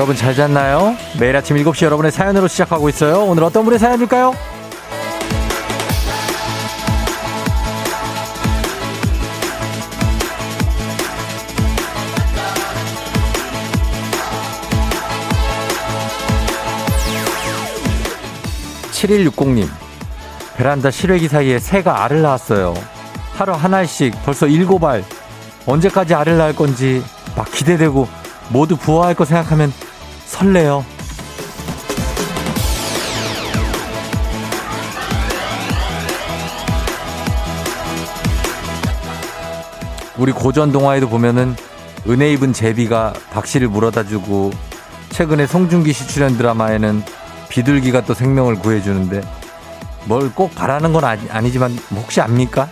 여러분 잘 잤나요? 매일 아침 7시 여러분의 사연으로 시작하고 있어요. 오늘 어떤 분의 사연일까요? 7160님, 베란다 실외기 사이에 새가 알을 낳았어요. 하루 하나씩 벌써 일곱 알. 언제까지 알을 낳을 건지 막 기대되고 모두 부화할 거 생각하면 설레요. 우리 고전 동화에도 보면은 은혜 입은 제비가 박씨를 물어다 주고 최근에 송중기 씨 출연 드라마에는 비둘기가 또 생명을 구해주는데 뭘 꼭 바라는 건 아니, 아니지만 혹시 압니까?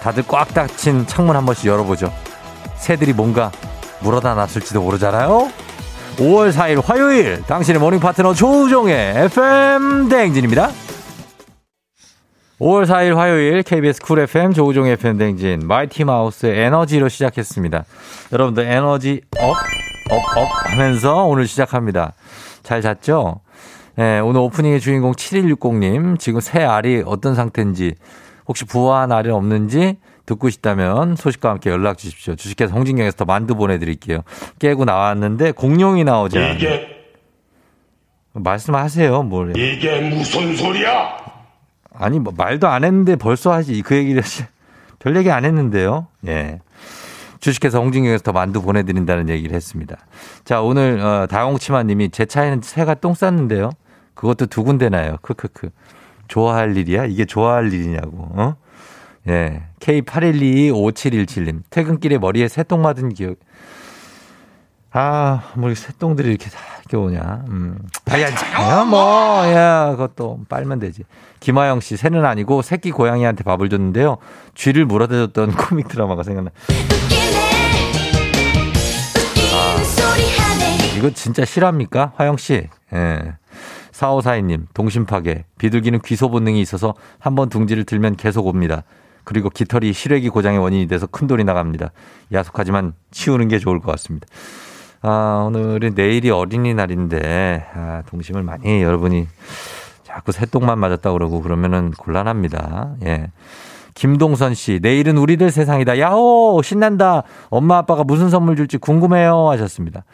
다들 꽉 닫힌 창문 한 번씩 열어보죠. 새들이 뭔가 물어다 놨을지도 모르잖아요. 5월 4일 화요일 당신의 모닝 파트너 조우종의 FM 대행진입니다. 5월 4일 화요일 KBS 쿨 FM 조우종의 FM 대행진 마이티 마우스의 에너지로 시작했습니다. 여러분들 에너지 up, up, up 하면서 오늘 시작합니다. 잘 잤죠? 네, 오늘 오프닝의 주인공 7160님 지금 새 알이 어떤 상태인지 혹시 부화한 알이 없는지 듣고 싶다면 소식과 함께 연락 주십시오. 주식회사 홍진경에서 더 만두 보내드릴게요. 깨고 나왔는데 공룡이 나오지 않아요. 이게 말씀하세요. 뭘? 이게 무슨 소리야? 아니 뭐 말도 안 했는데 벌써 하지 그 얘기를 하시. 별 얘기 안 했는데요. 예. 주식회사 홍진경에서 더 만두 보내드린다는 얘기를 했습니다. 자 오늘 어, 다홍치마님이 제 차에는 새가 똥 쌌는데요. 그것도 두 군데 나요. 크크크. 좋아할 일이야? 이게 좋아할 일이냐고. 어? 예. K81225717님. 퇴근길에 머리에 새똥 맞은 기억. 아, 뭐, 새똥들이 이렇게 다 이렇게 오냐. 음. 아야, 뭐, 야, 그것도 빨면 되지. 김하영 씨, 새는 아니고 새끼 고양이한테 밥을 줬는데요. 쥐를 물어대줬던 코믹 드라마가 생각나. 아, 이거 진짜 실합니까? 화영 씨. 예. 4542님, 동심 파괴. 비둘기는 귀소 본능이 있어서 한번 둥지를 들면 계속 옵니다. 그리고 깃털이 시래기 고장의 원인이 돼서 큰 돌이 나갑니다. 야속하지만 치우는 게 좋을 것 같습니다. 아, 오늘은 내일이 어린이날인데, 아, 동심을 많이 여러분이 자꾸 새똥만 맞았다 그러고 그러면은 곤란합니다. 예. 김동선 씨, 내일은 우리들 세상이다. 야호! 신난다. 엄마 아빠가 무슨 선물 줄지 궁금해요. 하셨습니다.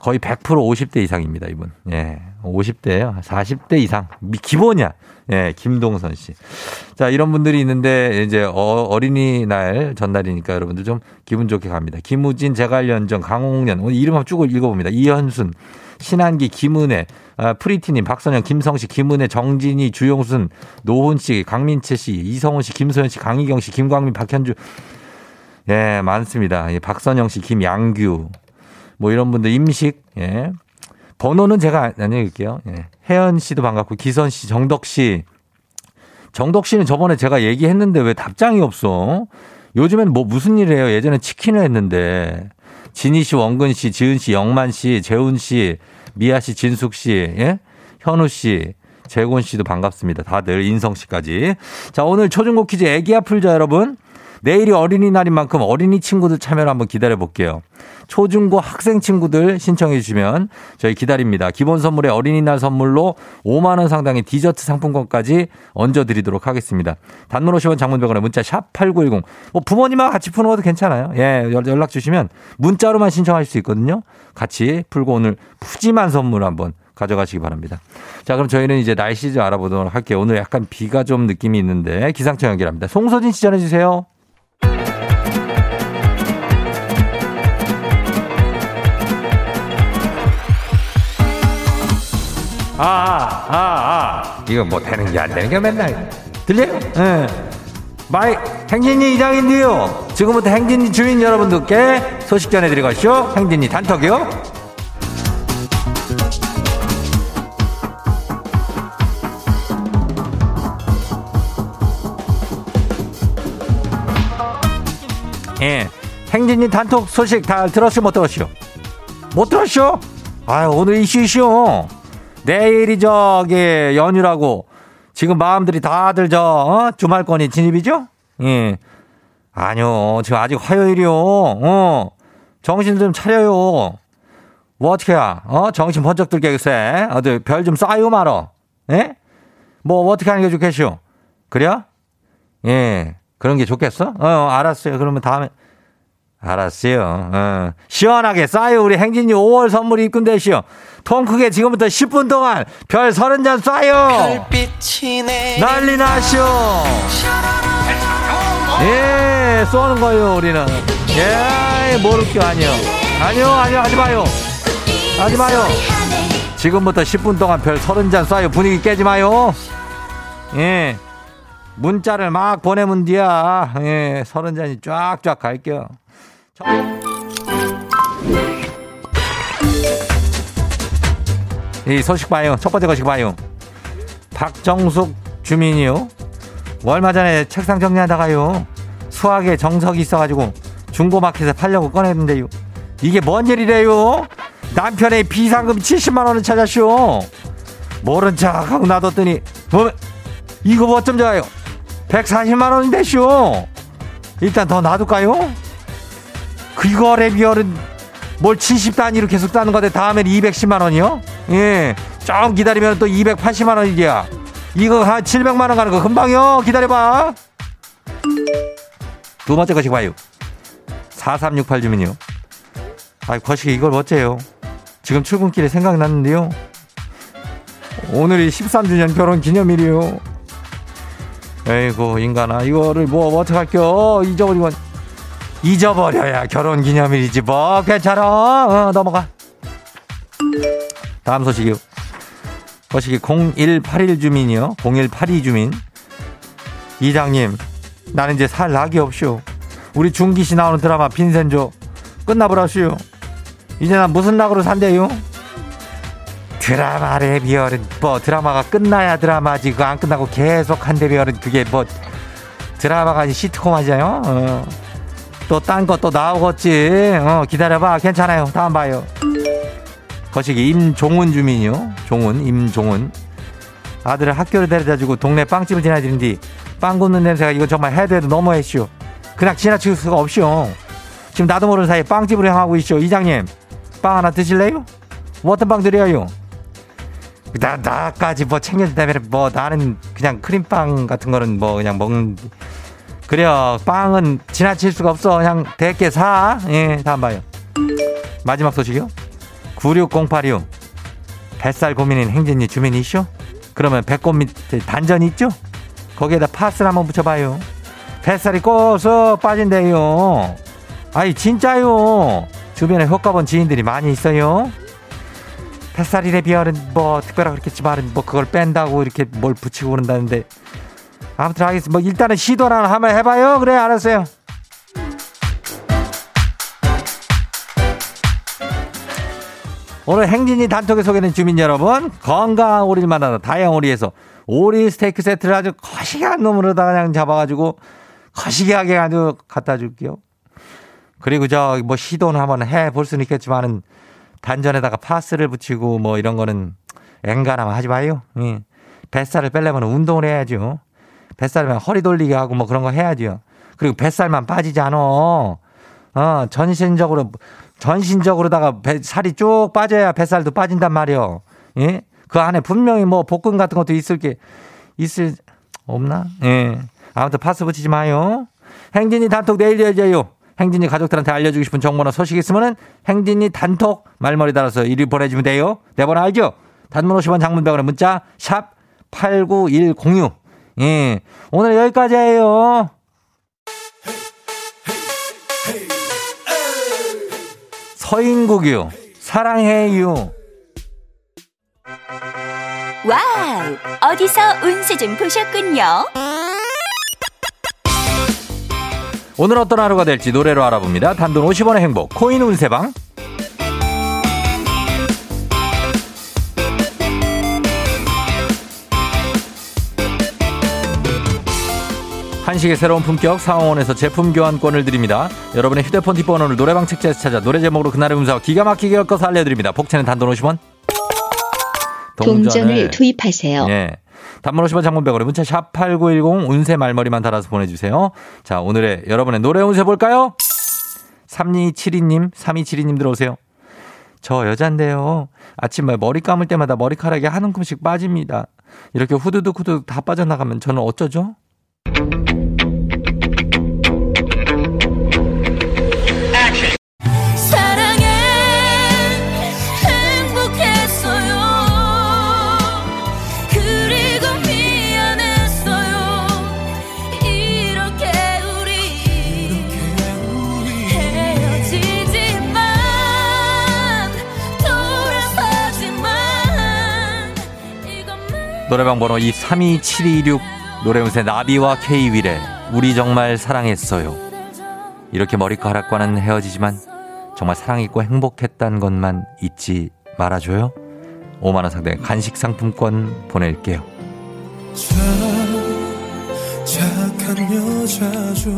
거의 100% 50대 이상입니다, 이분. 예. 50대예요 40대 이상. 기본이야. 예, 김동선 씨. 자, 이런 분들이 있는데 이제 어, 린이날 전날이니까 여러분들 좀 기분 좋게 갑니다. 김우진, 재갈연정, 강홍년. 오늘 이름 한번 쭉 읽어봅니다. 이현순, 신한기, 김은혜, 아, 프리티님, 박선영, 김성씨, 김은혜, 정진희, 주용순, 노훈 씨, 강민채 씨, 이성훈 씨, 김소연 씨, 강희경 씨, 김광민, 박현주. 예, 많습니다. 예, 박선영 씨, 김양규. 뭐 이런 분들, 임식, 예. 번호는 제가 안녕할게요. 예. 혜연 씨도 반갑고, 기선 씨, 정덕 씨. 정덕 씨는 저번에 제가 얘기했는데 왜 답장이 없어? 요즘엔 뭐 무슨 일 해요? 예전에 치킨을 했는데. 진희 씨, 원근 씨, 지은 씨, 영만 씨, 재훈 씨, 미아 씨, 진숙 씨, 예? 현우 씨, 재곤 씨도 반갑습니다. 다들 인성 씨까지. 자, 오늘 초중고 퀴즈 애기야 풀자 여러분. 내일이 어린이날인 만큼 어린이 친구들 참여를 한번 기다려 볼게요. 초중고 학생 친구들 신청해 주시면 저희 기다립니다. 기본 선물에 어린이날 선물로 5만 원 상당의 디저트 상품권까지 얹어 드리도록 하겠습니다. 단문 50원 장문병원에 문자 샵 8910. 뭐 부모님하고 같이 푸는 것도 괜찮아요. 예, 연락 주시면 문자로만 신청하실 수 있거든요. 같이 풀고 오늘 푸짐한 선물 한번 가져가시기 바랍니다. 자, 그럼 저희는 이제 날씨 좀 알아보도록 할게요. 오늘 약간 비가 좀 느낌이 있는데 기상청 연결합니다. 송소진 씨 전해 주세요. 아, 아, 아, 아. 이거 뭐 되는 게 안 되는 게 맨날. 들려요? 예. 네. 마이, 행진이 이장인데요. 지금부터 행진이 주민 여러분들께 소식 전해드리고 가시죠. 행진이 단톡이요. 예. 행진이 단톡 소식 다 들었슈, 못 들었슈? 못 들었슈? 아유, 오늘 이슈 이슈. 내일이 저기 연휴라고 지금 마음들이 다들 저 어? 주말권이 진입이죠? 예. 아니요. 지금 아직 화요일이요. 어. 정신 좀 차려요. 뭐 어떻게 야 어? 정신 번쩍 들게 글쎄. 어디 별 좀 쏴요 말어. 예? 뭐 어떻게 하는 게 좋겠슈? 그래요? 예. 그런 게 좋겠어? 어, 알았어요. 그러면 다음에 알았어요. 어. 시원하게 쏴요. 우리 행진이 5월 선물이 입금되시오. 통 크게 지금부터 10분 동안 별 30잔 쏴요. 난리 나시오. 예, 쏘는 거예요, 우리는. 예, 모를 게 아니요. 아니요, 아니요, 하지 마요. 하지 마요. 지금부터 10분 동안 별 30잔 쏴요. 분위기 깨지 마요. 예. 문자를 막 보내면 뒤야. 예, 30잔이 쫙쫙 갈게요. 이 소식 봐요. 첫 번째 소식 봐요. 박정숙 주민이요. 얼마 전에 책상 정리하다가요. 수학에 정석이 있어가지고 중고마켓에 팔려고 꺼냈는데요. 이게 뭔 일이래요? 남편의 비상금 70만 원을 찾았쇼. 모른 척하고 놔뒀더니 뭐 이거 뭐 어쩜 좋아요? 140만 원인데 쇼. 일단 더 놔둘까요? 그거래 비열은 뭘 70단위로 계속 따는 건데 다음엔 210만 원이요? 예. 좀 기다리면 또 280만 원이야. 이거 한 700만 원 가는 거 금방요. 기다려봐. 두 번째 것이 봐요. 4368 주민요. 아이, 거시기 이걸 어째요? 지금 출근길에 생각났는데요. 오늘이 13주년 결혼 기념일이요. 에이고, 인간아. 이거를 뭐, 뭐 어떡할겨? 잊어버리면. 잊어버려야 결혼 기념일이지 뭐. 괜찮아. 어, 넘어가. 다음 소식이요. 소식이 0181 주민이요. 0182 주민. 이장님 나는 이제 살 낙이 없쇼 우리 중기씨 나오는 드라마 빈센조 끝나버렸슈. 이제 난 무슨 낙으로 산대요? 드라마 레비얼은. 뭐 드라마가 끝나야 드라마지. 그거 안 끝나고 계속 한대 비얼은. 그게 뭐 드라마가 시트콤 하잖아요? 어. 또딴 거또 나오겠지. 어, 기다려봐. 괜찮아요. 다음 봐요. 거시기 임종훈 주민이요. 종훈, 임종훈. 아들을 학교를 데려다주고 동네 빵집을 지나지는디 빵 굽는 냄새가 이거 정말 해도해도 너무했쇼. 그냥 지나칠 수가 없쇼. 지금 나도 모르는 사이에 빵집을 향하고 있쇼. 이장님, 빵 하나 드실래요? 뭐 어떤 빵 드려요? 나, 나까지 뭐 챙겨준다면 뭐 나는 그냥 크림빵 같은 거는 뭐 그냥 먹는 그래요. 빵은 지나칠 수가 없어. 그냥 대게 사. 예, 다음 봐요. 마지막 소식이요. 96086. 뱃살 고민인 행진이 주민이시오? 그러면 배꼽 밑에 단전이 있죠? 거기에다 파스를 한번 붙여봐요. 뱃살이 꼬서 빠진대요. 아이, 진짜요. 주변에 효과 본 지인들이 많이 있어요. 뱃살이래 비하는 뭐 특별하게 그렇겠지만 뭐 그걸 뺀다고 이렇게 뭘 붙이고 그런다는데 아무튼 하겠습니다. 뭐 일단은 시도를 한번 해봐요. 그래 알았어요. 오늘 행진이 단톡에 소개된 주민 여러분 건강한 오리를 만나다 다양 오리에서 오리 스테이크 세트를 아주 거시기한 놈으로다 그냥 잡아가지고 거시기하게 아주 갖다 줄게요. 그리고 저 뭐 시도는 한번 해 볼 수는 있겠지만은 단전에다가 파스를 붙이고 뭐 이런 거는 앵간하면 하지 마요. 예. 뱃살을 빼려면 운동을 해야죠. 뱃살만 허리 돌리게 하고 뭐 그런 거 해야죠. 그리고 뱃살만 빠지지 않아. 어, 전신적으로, 전신적으로다가 배, 살이 쭉 빠져야 뱃살도 빠진단 말이요. 예? 그 안에 분명히 뭐 복근 같은 것도 있을 게, 있을, 없나? 예. 아무튼 파스 붙이지 마요. 행진이 단톡 내일 열려요. 행진이 가족들한테 알려주고 싶은 정보나 소식 있으면은 행진이 단톡 말머리 달아서 이리 보내주면 돼요. 내 번호 알죠? 단문 50원 장문병원에 문자 샵 89106. 예. 오늘 여기까지예요. 서인국이요. 사랑해요. 와우! 어디서 운세 좀 보셨군요. 오늘 어떤 하루가 될지 노래로 알아봅니다. 단돈 50원의 행복 코인 운세방. 한식의 새로운 품격 사옹원에서 제품 교환권을 드립니다. 여러분의 휴대폰 뒷번호를 노래방 책자에서 찾아 노래 제목으로 그날의 운세와 기가 막히게 엮어서 알려드립니다. 복채는 단돈 50원. 동전을 투입하세요. 예. 단문 50원 장문백으로 문자 샵 8910 운세 말머리만 달아서 보내주세요. 자, 오늘의 여러분의 노래 운세 볼까요? 3272님, 3272님 들어오세요. 저 여잔데요. 아침에 머리 감을 때마다 머리카락이 한 움큼씩 빠집니다. 이렇게 후두둑 후두둑 다 빠져나가면 저는 어쩌죠? 노래방 번호 이32726 노래운세 나비와 K윌의 우리 정말 사랑했어요. 이렇게 머리카락과는 헤어지지만 정말 사랑했고 행복했다는 것만 잊지 말아줘요. 5만원 상당의 간식 상품권 보낼게요. 착한 여자죠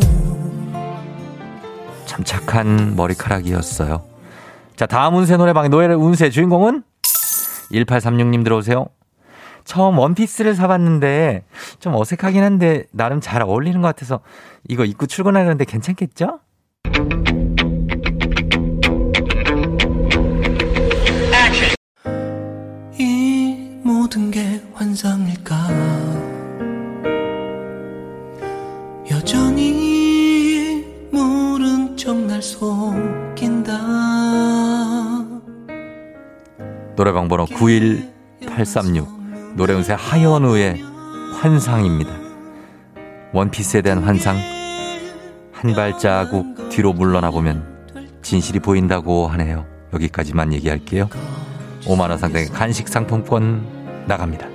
참 착한 머리카락이었어요. 자, 다음 운세 노래방의 노래 운세 주인공은 1836님 들어오세요. 처음 원피스를 사봤는데 좀 어색하긴 한데 나름 잘 어울리는 것 같아서 이거 입고 출근하려는데 괜찮겠죠? 이 모든 게 환상일까? 여전히 모른 척 날 속인다. 노래방 번호 91836 노래운세 하현우의 환상입니다. 원피스에 대한 환상 한 발자국 뒤로 물러나 보면 진실이 보인다고 하네요. 여기까지만 얘기할게요. 5만 원 상당의 간식 상품권 나갑니다.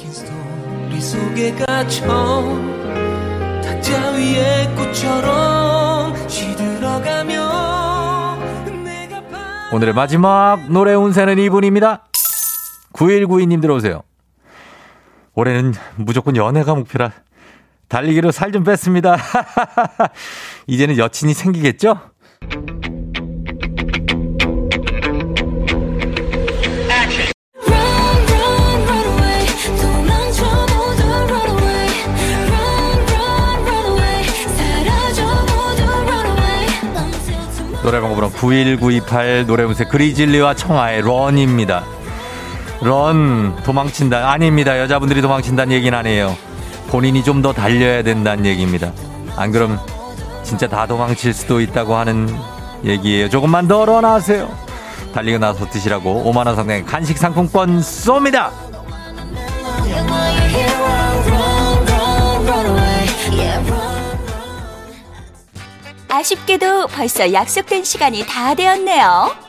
오늘의 마지막 노래 운세는 이분입니다. 9192님 들어오세요. 올해는 무조건 연애가 목표라 달리기로 살 좀 뺐습니다. 이제는 여친이 생기겠죠? 노래방 번호 91928 노래운세 그리즐리와 청아의 런입니다. 런 도망친다 아닙니다. 여자분들이 도망친다는 얘기는 아니에요. 본인이 좀 더 달려야 된다는 얘기입니다. 안 그럼 진짜 다 도망칠 수도 있다고 하는 얘기예요. 조금만 더 런하세요. 달리고 나서 드시라고 5만 원 상당의 간식 상품권 쏩니다. 아쉽게도 벌써 약속된 시간이 다 되었네요.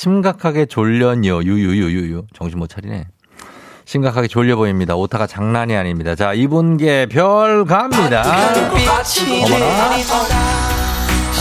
심각하게 졸련요. 유유유유유. 정신 못 차리네. 심각하게 졸려 보입니다. 오타가 장난이 아닙니다. 자, 이분께 별 갑니다.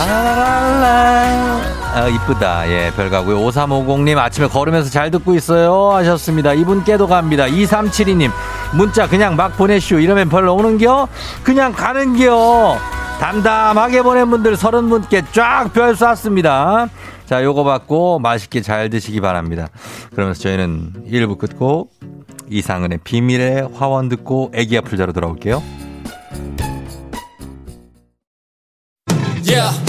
어머나. 아, 이쁘다. 예, 별 가고요. 5350님 아침에 걸으면서 잘 듣고 있어요. 하셨습니다. 이분께도 갑니다. 2372님 문자 그냥 막 보내슈. 이러면 별 오는겨? 그냥 가는겨. 담담하게 보낸 분들 서른 분께 쫙 별 쐈습니다. 자, 요거 받고 맛있게 잘 드시기 바랍니다. 그러면서 저희는 1부 끝고 이상은의 비밀의 화원 듣고 애기 아플 자로 돌아올게요. Yeah.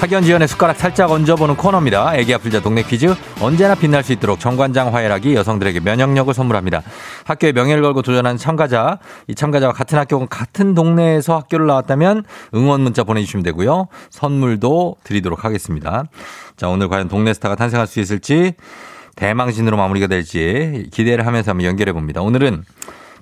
학연 지연의 숟가락 살짝 얹어보는 코너입니다. 애기 아플 자 동네 퀴즈 언제나 빛날 수 있도록 정관장 화해락이 여성들에게 면역력을 선물합니다. 학교에 명예를 걸고 도전하는 참가자, 이 참가자와 같은 학교 혹은 같은 동네에서 학교를 나왔다면 응원 문자 보내주시면 되고요. 선물도 드리도록 하겠습니다. 자 오늘 과연 동네 스타가 탄생할 수 있을지 대망신으로 마무리가 될지 기대를 하면서 한번 연결해 봅니다. 오늘은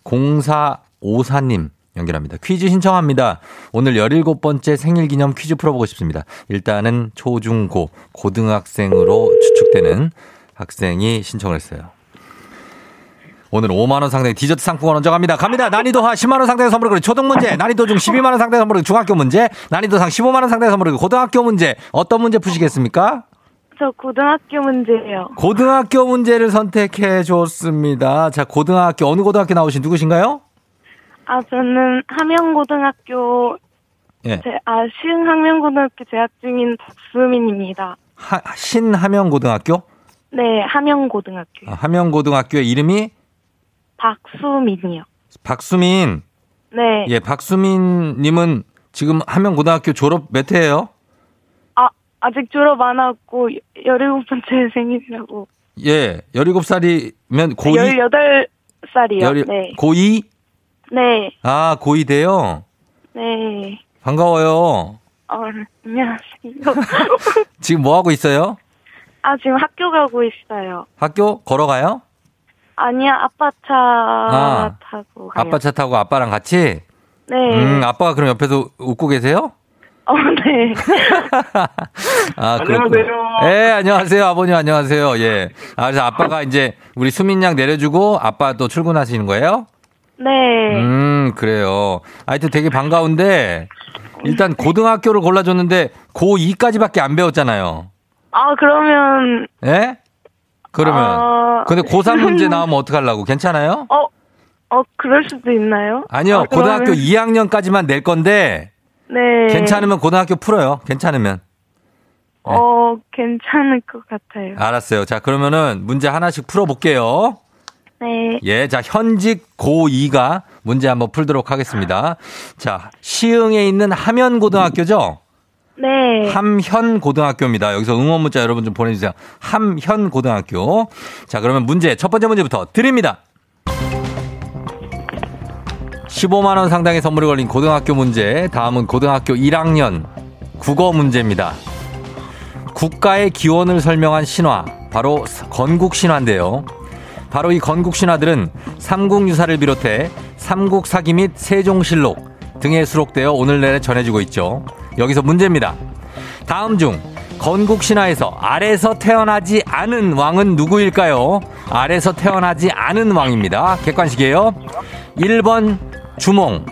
0454님 연결합니다. 퀴즈 신청합니다. 오늘 17번째 생일 기념 퀴즈 풀어보고 싶습니다. 일단은 초 중 고 고등학생으로 추측되는 학생이 신청을 했어요. 오늘 5만원 상당의 디저트 상품권 얹어갑니다. 갑니다. 난이도 하 10만원 상당의 선물을 그리고 초등 문제, 난이도 중 12만원 상당의 선물을 중학교 문제, 난이도 상 15만원 상당의 선물을 고등학교 문제. 어떤 문제 푸시겠습니까? 저 고등학교 문제예요. 고등학교 문제를 선택해 줬습니다. 자, 고등학교, 어느 고등학교 나오신 누구신가요? 아, 저는 함영고등학교, 예. 제, 아, 시흥함영고등학교 재학 중인 박수민입니다. 하, 신하명고등학교? 네, 함영고등학교. 아, 하명고등학교의 이름이 박수민이요. 박수민. 네. 예, 박수민님은 지금 하명고등학교 졸업 몇 회예요? 아, 아직 졸업 안 하고, 17번째 생일이라고. 예, 17살이면 고2? 18살이요. 네. 고2? 네. 아, 고2 돼요? 네. 반가워요. 어, 안녕하세요. 지금 뭐 하고 있어요? 아, 지금 학교 가고 있어요. 학교 걸어가요? 아니야, 아빠 차 아, 타고 가요. 아빠 차 타고 아빠랑 같이? 네. 음, 아빠가 그럼 옆에서 웃고 계세요? 어, 네. 아, 안녕하세요. 예, 안녕하세요. 아버님 안녕하세요. 예. 아, 그래서 아빠가 이제 우리 수민 양 내려주고 아빠 또 출근하시는 거예요? 네. 음, 그래요. 하여튼 되게 반가운데 일단 고등학교를 골라줬는데 고2까지밖에 안 배웠잖아요. 아, 그러면, 예? 그러면. 어, 근데 고3 문제 나오면 어떡하려고? 괜찮아요? 어, 어, 그럴 수도 있나요? 아니요. 아, 고등학교 그러면- 2학년까지만 낼 건데 네. 괜찮으면 고등학교 풀어요. 괜찮으면. 어, 괜찮을 것 같아요. 알았어요. 자, 그러면은 문제 하나씩 풀어볼게요. 네. 예, 자, 현직 고2가 문제 한번 풀도록 하겠습니다. 자, 시흥에 있는 함현고등학교죠? 네. 함현고등학교입니다. 여기서 응원 문자 여러분 좀 보내주세요. 함현고등학교. 자, 그러면 문제, 첫 번째 문제부터 드립니다. 15만 원 상당의 선물이 걸린 고등학교 문제. 다음은 고등학교 1학년 국어 문제입니다. 국가의 기원을 설명한 신화, 바로 건국 신화인데요. 바로 이 건국 신화들은 삼국유사를 비롯해 삼국사기 및 세종실록 등에 수록되어 오늘날에 전해지고 있죠. 여기서 문제입니다. 다음 중 건국 신화에서 아래서 태어나지 않은 왕은 누구일까요? 아래서 태어나지 않은 왕입니다. 객관식이에요. 1번 주몽,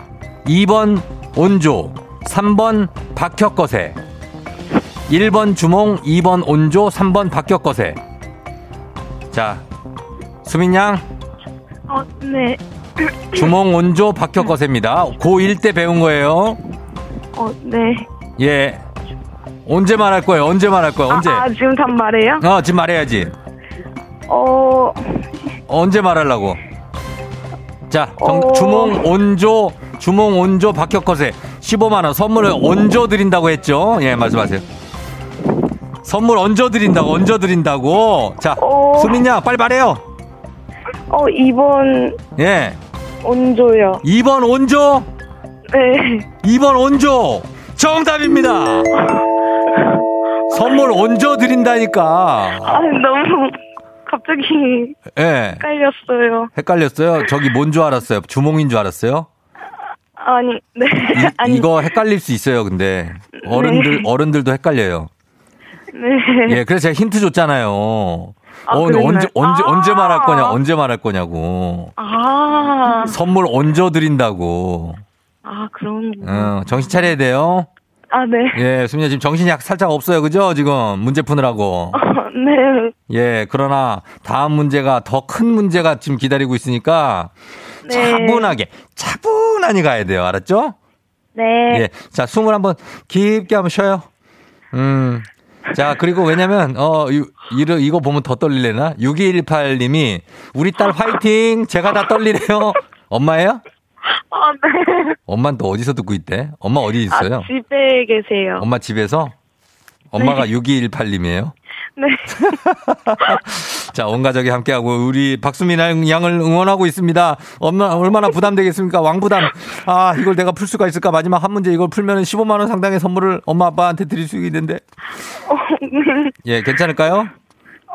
2번 온조, 3번 박혁거세. 1번 주몽, 2번 온조, 3번 박혁거세. 자, 수민 양, 어, 네. 주몽, 온조, 박혁 거세입니다. 고1 때 배운 거예요. 어, 네. 예. 언제 말할 거예요? 언제 말할 거예요? 언제? 아, 아, 지금 답 말해요? 어, 지금 말해야지. 어, 언제 말하려고? 자, 정, 어. 주몽 온조, 주몽 온조 박혁 거세 15만 원 선물을 얹어 드린다고 했죠? 예, 말씀하세요. 선물 얹어 드린다고, 얹어 드린다고. 자, 어. 수민 양, 빨리 말해요. 어, 2번 예. 온조요. 2번 온조, 네. 2번 온조. 정답입니다. 선물 얹어 드린다니까. 아, 너무 갑자기 예. 헷갈렸어요. 헷갈렸어요? 저기 뭔 줄 알았어요? 주몽인 줄 알았어요? 아니, 네. 이, 아니, 이거 헷갈릴 수 있어요, 근데. 어른들, 어른들도 헷갈려요. 네. 예, 그래서 제가 힌트 줬잖아요. 아, 어? 언제, 언제, 아. 언제 말할 거냐, 언제 말할 거냐고. 아, 선물 얹어 드린다고. 아, 그런. 어, 정신 차려야 돼요. 아, 네. 예, 수민아 지금 정신이 약 살짝 없어요, 그죠? 지금 문제 푸느라고. 네. 예, 그러나 다음 문제가 더 큰 문제가 지금 기다리고 있으니까 네. 차분하게, 차분하게 가야 돼요. 알았죠? 네. 예. 자, 숨을 한번 깊게 한번 쉬어요. 음. 자, 그리고 왜냐면, 어, 유, 이거, 이거 보면 더 떨리려나? 6218님이, 우리 딸 화이팅! 제가 다 떨리래요. 엄마예요? 아, 네. 엄마는 또 어디서 듣고 있대? 엄마 어디 있어요? 아, 집에 계세요. 엄마 집에서? 엄마가 6218님이에요? 네. 자, 온 가족이 함께하고 우리 박수민 양을 응원하고 있습니다. 엄마, 얼마나 부담되겠습니까? 왕부담. 아, 이걸 내가 풀 수가 있을까? 마지막 한 문제 이걸 풀면 15만 원 상당의 선물을 엄마, 아빠한테 드릴 수 있는데. 어, 네. 예, 괜찮을까요?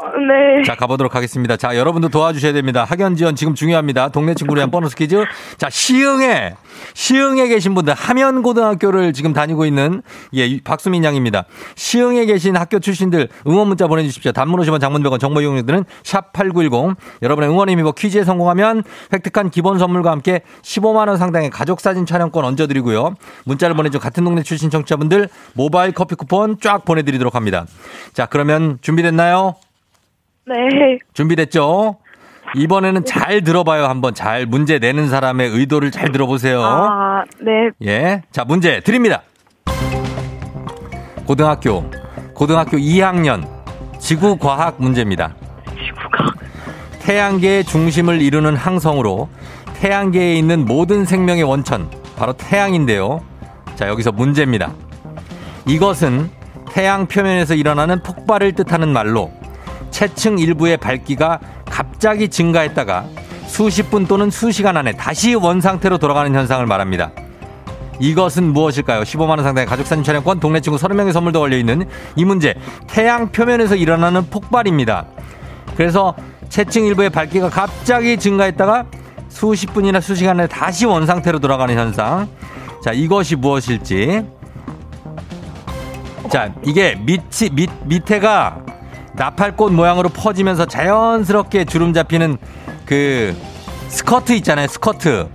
어, 네. 자, 가보도록 하겠습니다. 자, 여러분도 도와주셔야 됩니다. 학연 지원 지금 중요합니다. 동네 친구를 위한 보너스 퀴즈. 자, 시흥에, 시흥에 계신 분들, 하면고등학교를 지금 다니고 있는, 예, 박수민 양입니다. 시흥에 계신 학교 출신들 응원 문자 보내주십시오. 단문 50원 장문 100원 정보 이용료들은 샵8910. 여러분의 응원의 힘입어 퀴즈에 성공하면 획득한 기본 선물과 함께 15만원 상당의 가족사진 촬영권 얹어드리고요. 문자를 보내준 같은 동네 출신 청취자분들 모바일 커피 쿠폰 쫙 보내드리도록 합니다. 자, 그러면 준비됐나요? 네. 준비됐죠? 이번에는 잘 들어봐요. 한번 잘 문제 내는 사람의 의도를 잘 들어보세요. 아, 네. 예. 자, 문제 드립니다. 고등학교, 고등학교 2학년 지구과학 문제입니다. 지구가. 태양계의 중심을 이루는 항성으로 태양계에 있는 모든 생명의 원천, 바로 태양인데요. 자, 여기서 문제입니다. 이것은 태양 표면에서 일어나는 폭발을 뜻하는 말로 체층 일부의 밝기가 갑자기 증가했다가 수십 분 또는 수시간 안에 다시 원상태로 돌아가는 현상을 말합니다. 이것은 무엇일까요? 15만원 상당의 가족 사진 촬영권, 동네 친구 30명의 선물도 걸려있는 이 문제. 태양 표면에서 일어나는 폭발입니다. 그래서 체층 일부의 밝기가 갑자기 증가했다가 수십 분이나 수시간 안에 다시 원상태로 돌아가는 현상. 자, 이것이 무엇일지. 자, 이게 밑이, 밑, 밑에가 나팔꽃 모양으로 퍼지면서 자연스럽게 주름 잡히는 그 스커트 있잖아요, 스커트.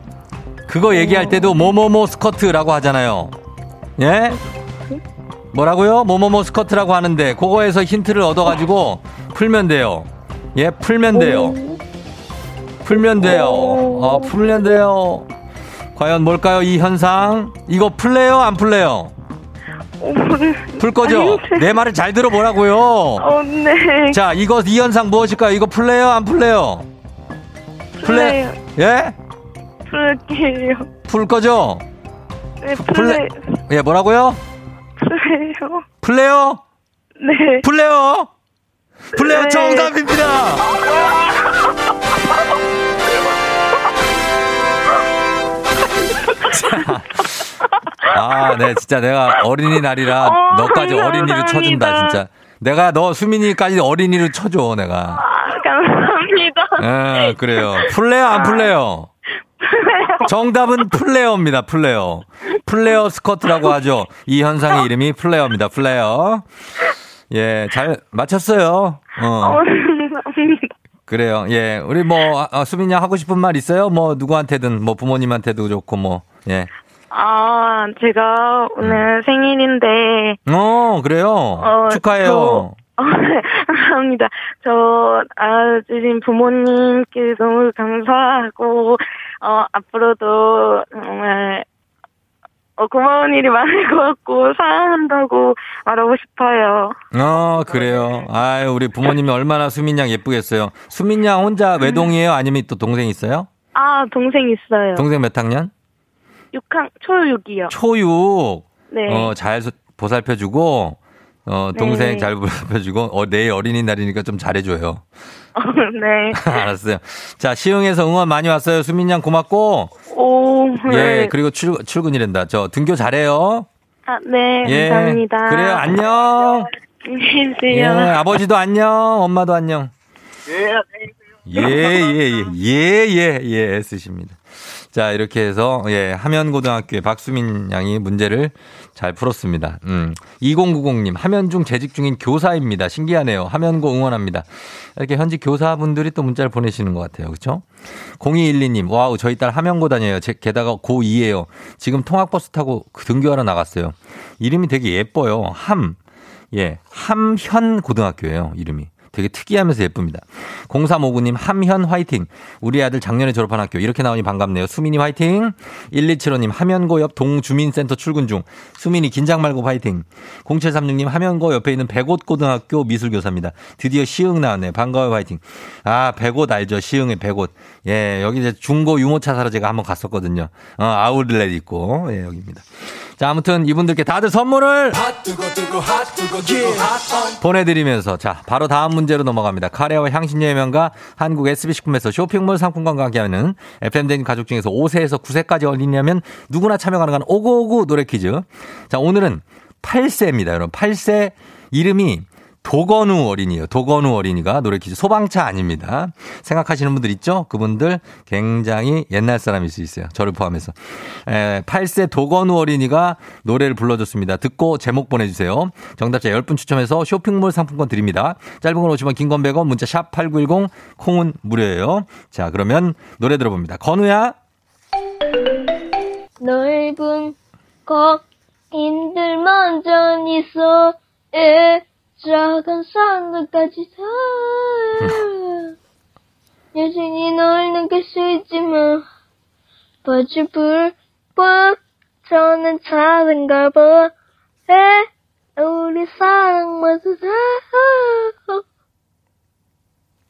그거 얘기할 때도 뭐뭐뭐 스커트라고 하잖아요. 예? 뭐라고요? 뭐뭐뭐 스커트라고 하는데 그거에서 힌트를 얻어가지고 풀면 돼요. 예, 풀면 돼요. 풀면 돼요. 어, 풀면 돼요. 과연 뭘까요, 이 현상? 이거 풀래요, 안 풀래요? 거죠? 아닌데. 내 말을 잘 들어보라고요. 어, 네. 자, 이거 이 현상 무엇일까요? 이거 풀래요, 안 풀래요? 풀래요. 예? 풀게요. 풀 거죠? 네, 풀래. 풀래. 예, 뭐라고요? 풀래요. 풀래요? 네. 풀래요? 풀래요 네. 정답입니다. 아, 네, 진짜 내가 어린이날이라 어, 너까지 감사합니다. 어린이로 쳐준다, 진짜. 내가 너 수민이까지 어린이로 쳐줘, 내가. 아, 감사합니다. 예, 그래요. 플레어, 안 플레어? 정답은 플레어입니다, 플레어. 플레어 스커트라고 하죠. 이 현상의 이름이 플레어입니다, 플레어. 예, 잘 맞췄어요. 어, 어. 그래요. 예, 우리 뭐, 아, 아, 수민이 하고 싶은 말 있어요? 뭐, 누구한테든, 뭐, 부모님한테도 좋고, 뭐, 예. 아, 제가 오늘 생일인데, 어, 그래요. 어, 축하해요. 저- 어, 네, 감사합니다. 저, 아, 주신 부모님께 너무 감사하고, 어, 앞으로도 정말, 어, 고마운 일이 많을 것 같고, 사랑한다고 말하고 싶어요. 어, 그래요. 아유, 우리 부모님이 얼마나 수민 양 예쁘겠어요. 수민 양 혼자 외동이에요? 아니면 또 동생 있어요? 아, 동생 있어요. 동생 몇 학년? 6학, 초6이요. 초육. 네. 어, 잘 소- 보살펴주고, 어, 동생 네. 잘 보살펴주고, 어, 내일 어린이날이니까 좀 잘해줘요. 어, 네. 알았어요. 자, 시흥에서 응원 많이 왔어요. 수민 양 고맙고, 오, 예, 네. 그리고 출, 출근이란다. 저 등교 잘해요. 아, 네, 예. 감사합니다. 그래요, 안녕. 안녕히 예, 계세요. 아버지도 안녕, 엄마도 안녕. 예, 예, 예, 예, 예, 예, 쓰십니다. 자, 이렇게 해서, 예, 하면고등학교의 박수민 양이 문제를 잘 풀었습니다. 음. 2090님, 하면 중 재직 중인 교사입니다. 신기하네요. 하면고 응원합니다. 이렇게 현직 교사분들이 또 문자를 보내시는 것 같아요. 그쵸? 0212님, 와우, 저희 딸 하면고 다녀요. 제, 게다가 고2예요. 지금 통학버스 타고 그 등교하러 나갔어요. 이름이 되게 예뻐요. 함. 예, 함현 고등학교예요. 이름이. 되게 특이하면서 예쁩니다. 0359님, 함현 화이팅. 우리 아들 작년에 졸업한 학교. 이렇게 나오니 반갑네요. 수민이 화이팅. 1275님, 하면고 옆 동주민센터 출근 중. 수민이 긴장 말고 화이팅. 0736님, 하면고 옆에 있는 백옷 고등학교 미술교사입니다. 드디어 시흥 나왔네요. 반가워요, 화이팅. 아, 백옷 알죠? 시흥의 백옷. 예, 여기 이제 중고 유모차 사러 제가 한번 갔었거든요. 어, 아울렛 있고. 예, 여기입니다. 자, 아무튼 이분들께 다들 선물을 보내드리면서 자 바로 다음 문제로 넘어갑니다. 카레와 향신료의 명가 한국 SB식품에서 쇼핑몰 상품권과 함께하는 FM된 가족 중에서 5세에서 9세까지 어린이라면 누구나 참여 가능한 오고오구 노래 퀴즈. 자 오늘은 8세입니다. 여러분 8세 이름이 도건우 어린이에요. 도건우 어린이가 노래 퀴즈 소방차 아닙니다. 생각하시는 분들 있죠? 그분들 굉장히 옛날 사람일 수 있어요. 저를 포함해서. 에, 8세 도건우 어린이가 노래를 불러줬습니다. 듣고 제목 보내주세요. 정답자 10분 추첨해서 쇼핑몰 상품권 드립니다. 짧은 건 오시면 긴건 100원, 문자 샵 8910, 콩은 무료예요. 자, 그러면 노래 들어봅니다. 건우야. 넓은 거 인들만 전 있어 에 작은 산들까지 다 여전히 널 느낄 수 있지만 버즈 불법 저는 작은가 봐 에, 우리 사랑 모두 다.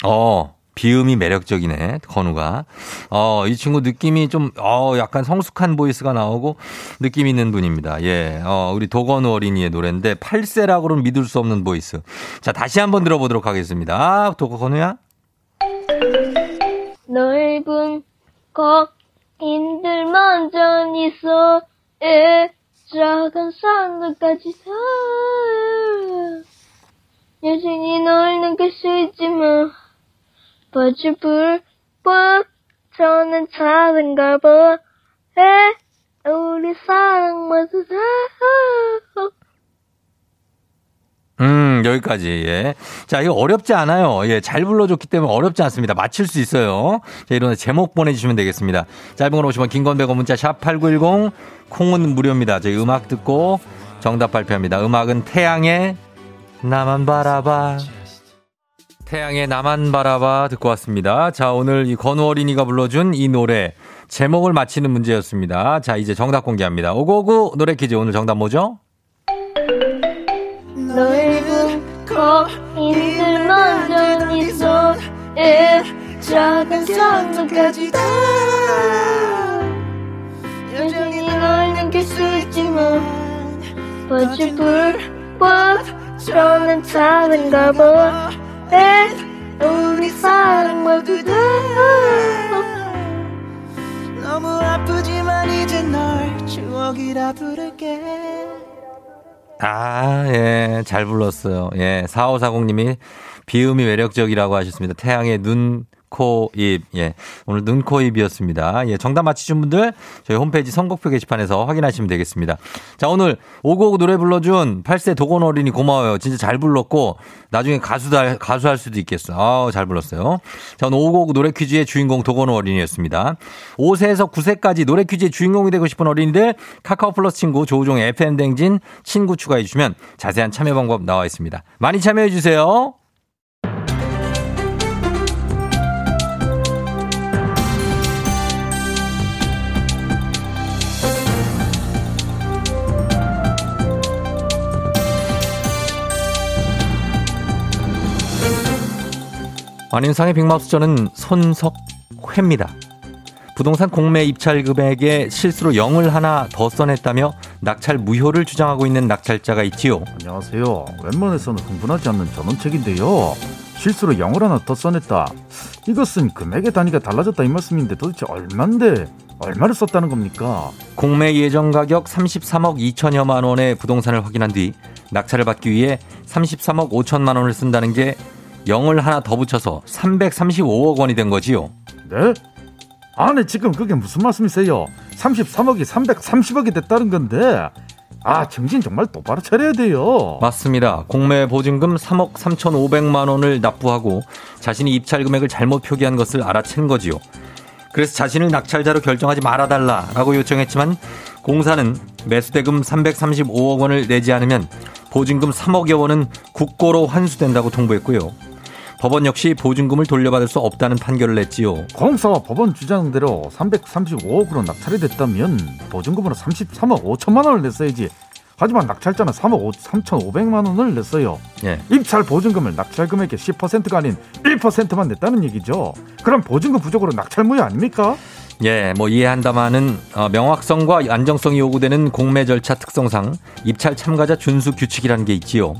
어, 비음이 매력적이네, 건우가. 어, 이 친구 느낌이 좀, 어, 약간 성숙한 보이스가 나오고 느낌 있는 분입니다. 예, 어, 우리 도건우 어린이의 노래인데 8세라고는 믿을 수 없는 보이스. 자, 다시 한번 들어보도록 하겠습니다. 아, 도건우야? 넓은 거인들만 전 있어 에 작은 산들까지 다 여전히 널 느낄 수 있지만 버즈 불법 저는 작은가 봐 에 우리 사랑 모두 다 음, 여기까지, 예. 자, 이거 어렵지 않아요. 예, 잘 불러줬기 때문에 어렵지 않습니다. 맞힐 수 있어요. 자, 이런 제목 보내주시면 되겠습니다. 짧은 걸 오시면 긴건 100원 문자 샵 8910, 콩은 무료입니다. 저희 음악 듣고 정답 발표합니다. 음악은 태양의 나만 바라봐. 태양의 나만 바라봐 듣고 왔습니다. 자, 오늘 이 건우 어린이가 불러준 이 노래 제목을 맞히는 문제였습니다. 자, 이제 정답 공개합니다. 오고오구 노래 퀴즈 오늘 정답 뭐죠? 넓은 거인들만 전 있어 에 작은 산들까지 다 여전히 널 느낄 수 있지만 버즈 불법 저는 작은가 봐 에 우리 사랑 모두 다 너무 아프지만 이제 널 추억이라 부를게 아, 예, 잘 불렀어요. 예, 4540님이 비음이 매력적이라고 하셨습니다. 태양의 눈, 코, 입. 예, 오늘 눈, 코, 입이었습니다. 예, 정답 맞히신 분들 저희 홈페이지 선곡표 게시판에서 확인하시면 되겠습니다. 자, 오늘 오곡 노래 불러준 8세 도건 어린이 고마워요. 진짜 잘 불렀고 나중에 가수다, 가수 할 수도 있겠어. 아, 잘 불렀어요. 자, 오늘 오곡 노래 퀴즈의 주인공 도건 어린이였습니다. 5세에서 9세까지 노래 퀴즈의 주인공이 되고 싶은 어린이들 카카오 플러스 친구 조우종의 FM 댕진 친구 추가해 주시면 자세한 참여 방법 나와 있습니다. 많이 참여해 주세요. 안윤상의 빅마우스 저는 손석회입니다. 부동산 공매 입찰 금액에 실수로 0을 하나 더 써냈다며 낙찰 무효를 주장하고 있는 낙찰자가 있지요. 안녕하세요. 웬만해서는 흥분하지 않는 전원책인데요. 실수로 영을 하나 더 써냈다. 이것은 금액의 단위가 달라졌다 이 말씀인데 도대체 얼만데 얼마를 썼다는 겁니까? 공매 예정 가격 33억 2천여만 원의 부동산을 확인한 뒤 낙찰을 받기 위해 33억 5천만 원을 쓴다는 게 0을 하나 더 붙여서 335억 원이 된 거지요. 네? 아니 지금 그게 무슨 말씀이세요? 33억이 330억이 됐다는 건데 아 정신 정말 똑바로 차려야 돼요. 맞습니다. 공매 보증금 3억 3,500만 원을 납부하고 자신이 입찰 금액을 잘못 표기한 것을 알아챈 거지요. 그래서 자신을 낙찰자로 결정하지 말아달라라고 요청했지만 공사는 매수대금 335억 원을 내지 않으면 보증금 3억여 원은 국고로 환수된다고 통보했고요. 법원 역시 보증금을 돌려받을 수 없다는 판결을 냈지요. 공사와 법원 주장대로 335억으로 낙찰이 됐다면 보증금으로 33억 5천만 원을 냈어야지. 하지만 낙찰자는 3억 5, 3,500만 원을 냈어요. 예. 입찰 보증금을 낙찰 금액의 10%가 아닌 1%만 냈다는 얘기죠. 그럼 보증금 부족으로 낙찰 무효 아닙니까? 예, 뭐 이해한다마는 어, 명확성과 안정성이 요구되는 공매 절차 특성상 입찰 참가자 준수 규칙이라는 게 있지요.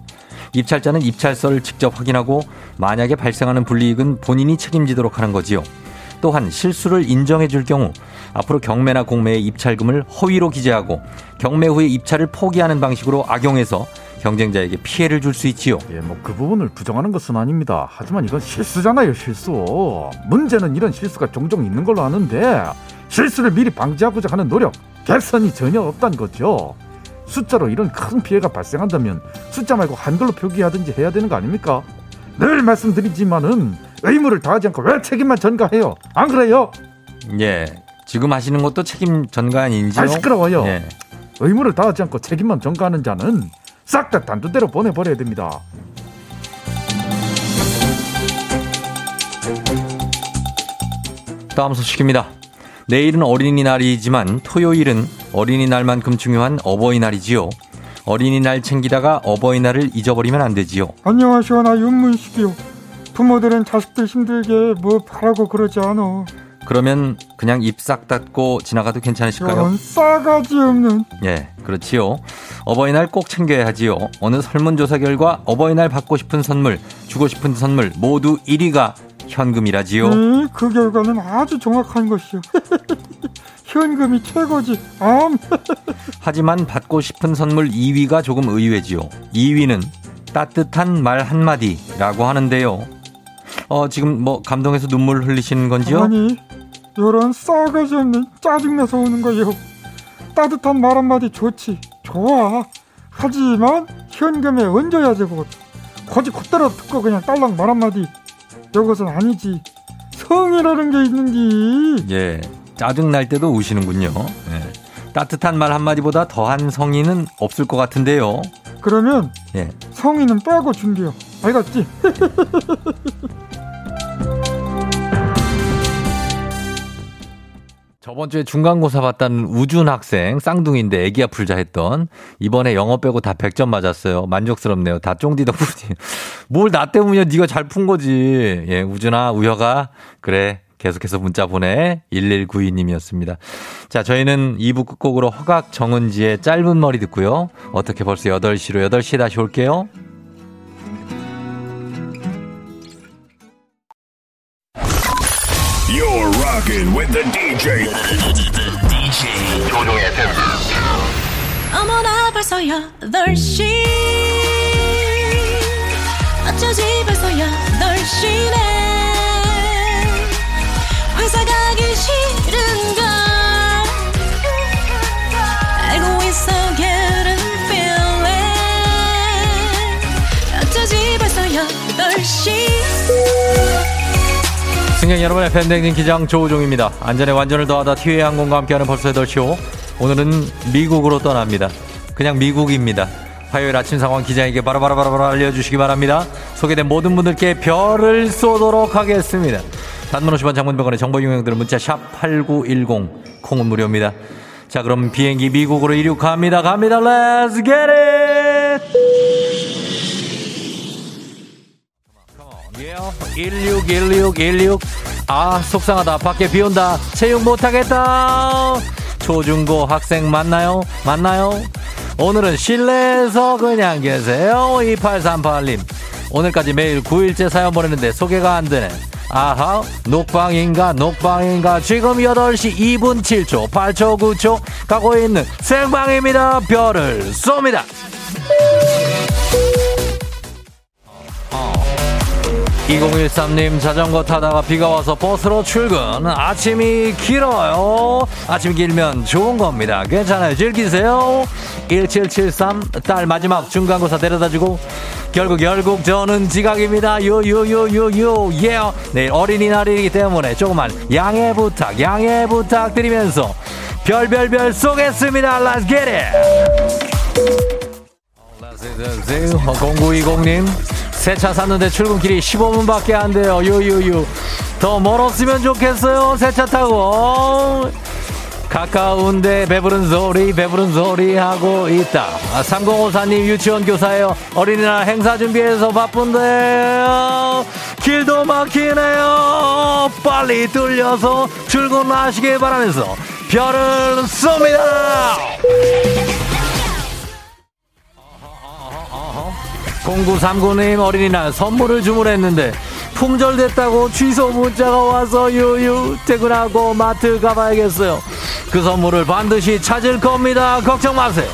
입찰자는 입찰서를 직접 확인하고 만약에 발생하는 불이익은 본인이 책임지도록 하는 거지요. 또한 실수를 인정해 줄 경우 앞으로 경매나 공매의 입찰금을 허위로 기재하고 경매 후에 입찰을 포기하는 방식으로 악용해서 경쟁자에게 피해를 줄 수 있지요. 예, 뭐 그 부분을 부정하는 것은 아닙니다. 하지만 이건 실수잖아요, 실수. 문제는 이런 실수가 종종 있는 걸로 아는데 실수를 미리 방지하고자 하는 노력, 개선이 전혀 없다는 거죠. 숫자로 이런 큰 피해가 발생한다면 숫자 말고 한글로 표기하든지 해야 되는 거 아닙니까? 늘 말씀드리지만은 의무를 다하지 않고 왜 책임만 전가해요? 안 그래요? 예. 지금 하시는 것도 책임 전가 인지요? 아 시끄러워요. 예. 의무를 다하지 않고 책임만 전가하는 자는 싹 다 단두대로 보내버려야 됩니다. 다음 소식입니다. 내일은 어린이날이지만 토요일은 어린이날만큼 중요한 어버이날이지요. 어린이날 챙기다가 어버이날을 잊어버리면 안 되지요. 안녕하시오 나 윤문식이요 부모들은 자식들 힘들게 뭐 바라고 그러지 않어 그러면 그냥 입 싹 닫고 지나가도 괜찮으실까요? 싸가지 없는 예, 그렇지요. 어버이날 꼭 챙겨야 하지요. 어느 설문조사 결과 어버이날 받고 싶은 선물, 주고 싶은 선물 모두 1위가 현금이라지요. 네, 그 결과는 아주 정확한 것이요 현금이 최고지 암 하지만 받고 싶은 선물 2위가 조금 의외지요. 2위는 따뜻한 말 한마디라고 하는데요. 어, 지금 뭐 감동해서 눈물 흘리시는 건지요? 아니 요런 싸가지 없는 짜증내서 오는 거요 따뜻한 말 한마디 좋지 좋아 하지만 현금에 얹어야 되고 거지 콧대로 듣고 그냥 딸랑 말 한마디 이것은 아니지 성이라는 게 있는지 예. 짜증 날 때도 우시는군요. 예. 따뜻한 말 한마디보다 더한 성의는 없을 것 같은데요. 그러면 예. 성의는 빼고 준비요 알겠지? 저번 주에 중간고사 봤다는 우준 학생 쌍둥이인데 애기 아플자 했던 이번에 영어 빼고 다 100점 맞았어요. 만족스럽네요. 다 쫑디 덕분이. 뭘 나 때문이야. 네가 잘 푼 거지. 예, 우준아, 우혁아. 그래. 계속해서 문자 보내. 1192님이었습니다. 자, 저희는 2부 끝곡으로 허각 정은지의 짧은 머리 듣고요. 어떻게 벌써 8시로 8시에 다시 올게요. You're rocking with the DJ. DJ 조종의 FM. 어머나 벌써 8시 어쩌지 벌써 8시네 승객 여러분의 팬댕진 기장 조우종입니다. 안전에 완전을 더하다 티웨이 항공과 함께하는 벌써 8시오. 오늘은 미국으로 떠납니다. 그냥 미국입니다. 화요일 아침 상황 기장에게 바로바로바로 알려주시기 바랍니다. 소개된 모든 분들께 별을 쏘도록 하겠습니다. 단문 50원 장문병원의 정보 유형들은 문자 샵 8910 콩은 무료입니다. 자 그럼 비행기 미국으로 이륙합니다. 갑니다. Let's get it! 161616 아 속상하다. 밖에 비 온다. 체육 못하겠다. 초중고 학생 맞나요? 맞나요? 오늘은 실내에서 그냥 계세요 2838님. 오늘까지 매일 9일째 사연 보내는데 소개가 안 되네. 아하 녹방인가 녹방인가. 지금 8시 2분 7초 8초 9초 가고 있는 생방입니다. 별을 쏩니다 2013님 자전거 타다가 비가 와서 버스로 출근. 아침이 길어요. 아침이 길면 좋은 겁니다. 괜찮아요. 즐기세요. 1773 딸 마지막 중간고사 데려다주고 결국 결국 저는 지각입니다. 요요요요요. 예. 내일 어린이날이기 때문에 조금만 양해 부탁 양해 부탁드리면서 별별별 쏘겠습니다. Let's get it! 0920님 새 차 샀는데 출근길이 15분밖에 안 돼요. 유유유. 더 멀었으면 좋겠어요. 새 차 타고. 가까운데 배부른 소리 배부른 소리 하고 있다. 아, 3054님 유치원 교사예요. 어린이날 행사 준비해서 바쁜데 길도 막히네요. 빨리 뚫려서 출근하시길 바라면서 별을 쏩니다 0939님 어린이날 선물을 주문했는데 품절됐다고 취소 문자가 와서 유유 퇴근하고 마트 가봐야겠어요. 그 선물을 반드시 찾을 겁니다. 걱정 마세요.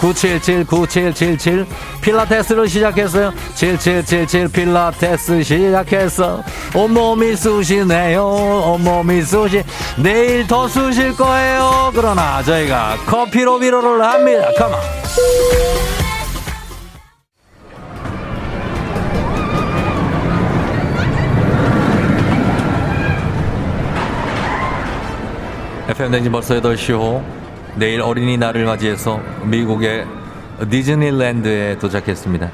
977 9777 필라테스를 시작했어요. 7777 필라테스 시작했어. 온몸이 쑤시네요. 온몸이 쑤시. 내일 더 쑤실 거예요. 그러나 저희가 커피로 위로를 합니다. 가만. FM 댕진 벌써 8시호 내일 어린이날을 맞이해서 미국의 디즈니랜드에 도착했습니다.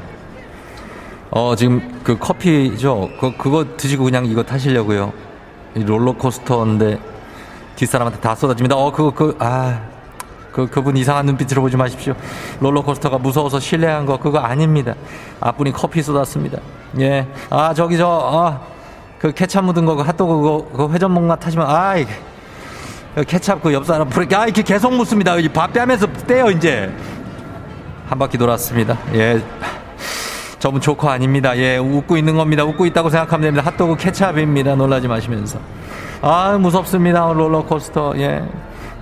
어, 지금 그 커피죠? 그, 그거 드시고 그냥 이거 타시려고요. 이 롤러코스터인데 뒷사람한테 다 쏟아집니다. 어, 그거, 그, 아. 그, 그분 이상한 눈빛으로 보지 마십시오. 롤러코스터가 무서워서 실례한 거 그거 아닙니다. 앞분이 커피 쏟았습니다. 예. 아, 저기 저, 아, 그 케찹 묻은 거, 그 핫도그 그거, 그 회전목마 타시면, 아, 이게. 케찹 그 옆 사람 부르게 아 이렇게 계속 묻습니다. 밥 빼면서 떼요 이제 한 바퀴 돌았습니다. 예. 저분 조커 아닙니다. 예, 웃고 있는 겁니다. 웃고 있다고 생각하면 됩니다. 핫도그 케찹입니다. 놀라지 마시면서. 아, 무섭습니다. 롤러코스터. 예.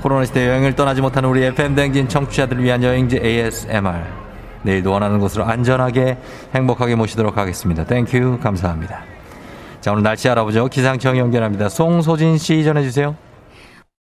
코로나 시대 여행을 떠나지 못하는 우리 FM 댕진 청취자들을 위한 여행지 ASMR. 내일도 원하는 곳으로 안전하게 행복하게 모시도록 하겠습니다. Thank you. 감사합니다. 자, 오늘 날씨 알아보죠. 기상청 연결합니다. 송소진 씨 전해주세요.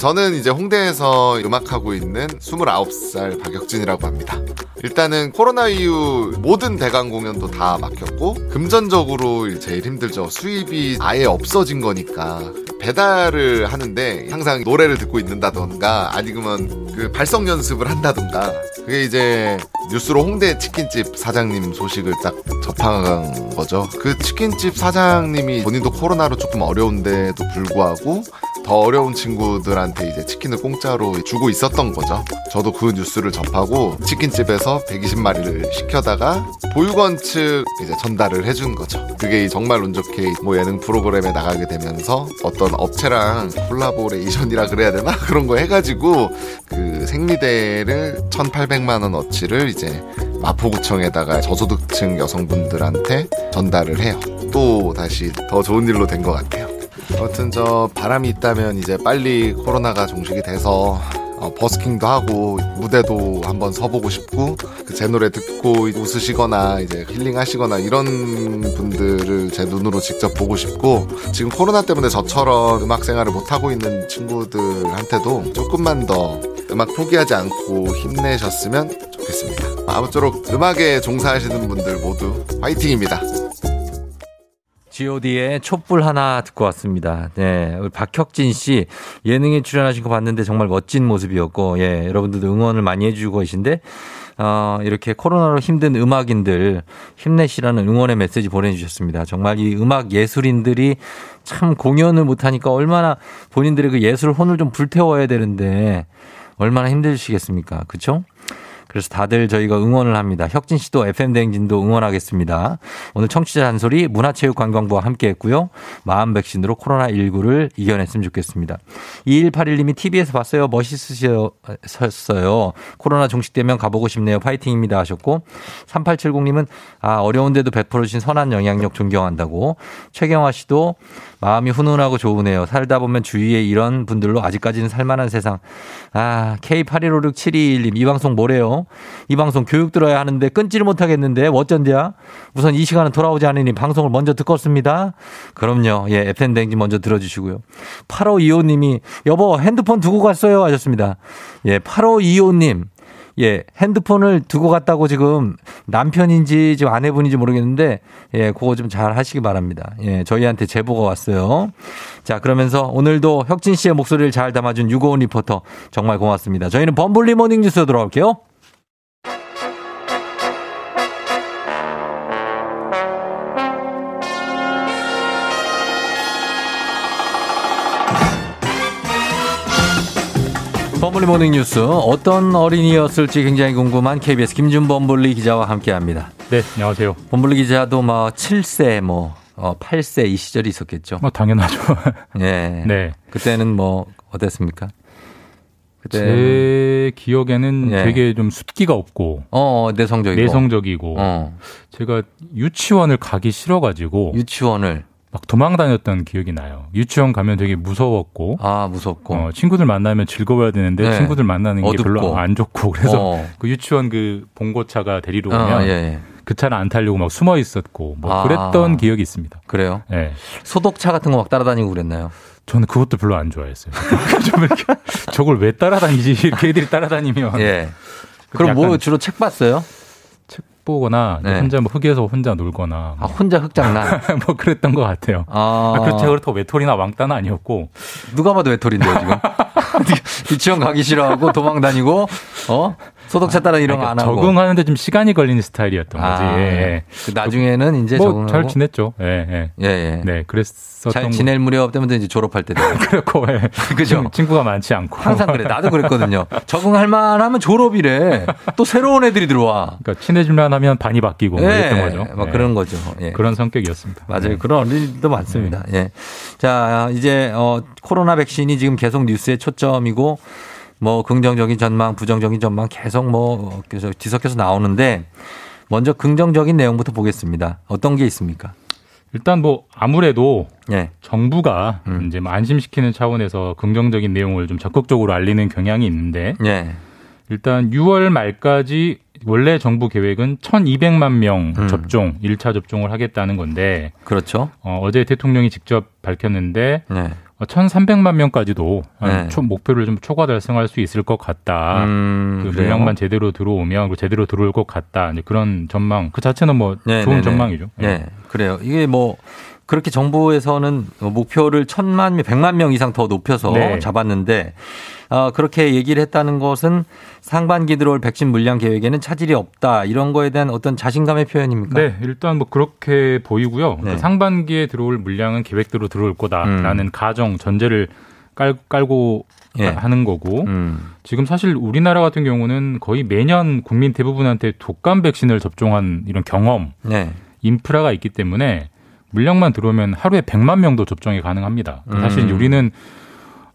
저는 이제 홍대에서 음악하고 있는 29살 박혁진이라고 합니다. 일단은 코로나 이후 모든 대강 공연도 다 막혔고 금전적으로 제일 힘들죠. 수입이 아예 없어진 거니까 배달을 하는데 항상 노래를 듣고 있는다던가 아니면 그 발성 연습을 한다던가 그게 이제 뉴스로 홍대 치킨집 사장님 소식을 딱 접한 거죠. 그 치킨집 사장님이 본인도 코로나로 조금 어려운데도 불구하고 더 어려운 친구들한테 이제 치킨을 공짜로 주고 있었던 거죠. 저도 그 뉴스를 접하고 치킨집에서 120마리를 시켜다가 보육원 측 이제 전달을 해준 거죠. 그게 정말 운 좋게 뭐 예능 프로그램에 나가게 되면서 어떤 업체랑 collaboration이라 그래야 되나 그런 거 해가지고 그 생리대를 1,800만 원 어치를 이제 마포구청에다가 저소득층 여성분들한테 전달을 해요. 또 다시 더 좋은 일로 된 것 같아요. 아무튼 저 바람이 있다면 이제 빨리 코로나가 종식이 돼서 어, 버스킹도 하고 무대도 한번 서보고 싶고 그 제 노래 듣고 웃으시거나 이제 힐링하시거나 이런 분들을 제 눈으로 직접 보고 싶고 지금 코로나 때문에 저처럼 음악 생활을 못 하고 있는 친구들한테도 조금만 더 음악 포기하지 않고 힘내셨으면 좋겠습니다. 아무쪼록 음악에 종사하시는 분들 모두 화이팅입니다. G.O.D의 촛불 하나 듣고 왔습니다. 네. 우리 박혁진 씨 예능에 출연하신 거 봤는데 정말 멋진 모습이었고, 예. 여러분들도 응원을 많이 해주고 계신데, 어, 이렇게 코로나로 힘든 음악인들 힘내시라는 응원의 메시지 보내주셨습니다. 정말 이 음악 예술인들이 참 공연을 못하니까 얼마나 본인들의 그 예술 혼을 좀 불태워야 되는데 얼마나 힘드시겠습니까? 그쵸? 그래서 다들 저희가 응원을 합니다. 혁진 씨도 FM 대행진도 응원하겠습니다. 오늘 청취자 잔소리 문화체육관광부와 함께 했고요. 마음 백신으로 코로나19를 이겨냈으면 좋겠습니다. 2181님이 TV에서 봤어요. 멋있으셨어요. 코로나 종식되면 가보고 싶네요. 파이팅입니다 하셨고 3870님은 아 어려운데도 베풀어주신 선한 영향력 존경한다고 최경화 씨도 마음이 훈훈하고 좋으네요. 살다 보면 주위에 이런 분들로 아직까지는 살만한 세상. 아, K81567221님, 이 방송 뭐래요? 이 방송 교육 들어야 하는데 끊지를 못하겠는데, 어쩐디야? 우선 이 시간은 돌아오지 않으니 방송을 먼저 듣겠습니다. 그럼요. 예, FM대행진 먼저 들어주시고요. 8525님이, 여보, 핸드폰 두고 갔어요. 하셨습니다. 예, 8525님. 예, 핸드폰을 두고 갔다고 지금 남편인지 지금 아내분인지 모르겠는데, 예, 그거 좀 잘 하시기 바랍니다. 예, 저희한테 제보가 왔어요. 자, 그러면서 오늘도 혁진 씨의 목소리를 잘 담아준 유고원 리포터 정말 고맙습니다. 저희는 범블리 모닝 뉴스로 돌아올게요. 범블리 모닝 뉴스 어떤 어린이였을지 굉장히 궁금한 KBS 김준 범블리 기자와 함께합니다. 네, 안녕하세요. 범블리 기자도 뭐 7세 뭐 어, 8세 이 시절이 있었겠죠. 뭐 당연하죠. 예. 네. 그때는 뭐 어땠습니까? 제 기억에는 예. 되게 좀 숫기가 없고 어, 내성적이고 내성적이고 어. 제가 유치원을 가기 싫어가지고 유치원을 막 도망 다녔던 기억이 나요. 유치원 가면 되게 무서웠고 아 무섭고 어, 친구들 만나면 즐거워야 되는데 네. 친구들 만나는 게 어둡고. 별로 안 좋고 그래서 어. 그 유치원 그 봉고차가 데리러 어, 오면 예, 예. 그 차를 안 타려고 막 숨어 있었고 뭐 아. 그랬던 기억이 있습니다. 그래요? 네. 소독차 같은 거 막 따라다니고 그랬나요? 저는 그것도 별로 안 좋아했어요. 좀 이렇게 저걸 왜 따라다니지? 이렇게 애들이 따라다니면. 예. 그럼 뭐 주로 책 봤어요? 책 보거나 네. 혼자 뭐 흙에서 혼자 놀거나 아, 혼자 흑장난. 뭐 그랬던 것 같아요. 아, 아, 그렇죠. 그렇다고 외톨이나 왕따는 아니었고 누가 봐도 외톨인데요, 지금. 유치원 가기 싫어하고 도망 다니고, 어? 소독차 따라 이런 거안 하고. 적응하는데 좀 시간이 걸리는 스타일이었던 거지. 아, 예, 예. 그 나중에는 이제 뭐. 잘 지냈죠. 예, 예. 예, 예. 네, 그랬었던 잘 지낼 무렵 때문에 이제 졸업할 때 되고. 그렇고 예. 그죠? 친구가 많지 않고 항상 그래. 나도 그랬거든요. 적응할 만하면 졸업이래. 또 새로운 애들이 들어와. 그러니까 친해질만 하면 반이 바뀌고 뭐 이랬던 거죠. 막 예. 그런 거죠. 예. 그런 성격이었습니다. 맞아요. 네. 그런 어린이들도 많습니다. 예. 자, 이제, 어, 코로나 백신이 지금 계속 뉴스의 초점이고, 뭐, 긍정적인 전망, 부정적인 전망 계속 뭐, 계속 뒤섞여서 나오는데, 먼저 긍정적인 내용부터 보겠습니다. 어떤 게 있습니까? 일단 뭐 아무래도 예. 정부가 음. 이제 뭐 안심시키는 차원에서 긍정적인 내용을 좀 적극적으로 알리는 경향이 있는데 예. 일단 6월 말까지 원래 정부 계획은 1,200만 명 음. 접종, 1차 접종을 하겠다는 건데 그렇죠. 어, 어제 대통령이 직접 밝혔는데 네. 어, 1,300만 명까지도 네. 초, 목표를 좀 초과 달성할 수 있을 것 같다. 음, 그? 물량만 제대로 들어오면 제대로 들어올 것 같다. 이제 그런 전망 그 자체는 뭐 네, 좋은 네, 네. 전망이죠. 네. 그래요. 이게 뭐, 그렇게 정부에서는 목표를 천만 명, 백만 명 이상 더 높여서 네. 잡았는데 어, 그렇게 얘기를 했다는 것은 상반기 들어올 백신 물량 계획에는 차질이 없다 이런 거에 대한 어떤 자신감의 표현입니까? 네, 일단 뭐 그렇게 보이고요. 네. 상반기에 들어올 물량은 계획대로 들어올 거다라는 가정 전제를 깔, 깔고 음. 예. 하는 거고 음. 지금 사실 우리나라 같은 경우는 거의 매년 국민 대부분한테 독감 백신을 접종한 이런 경험, 네. 인프라가 있기 때문에 물량만 들어오면 하루에 100만 명도 접종이 가능합니다. 사실 음. 우리는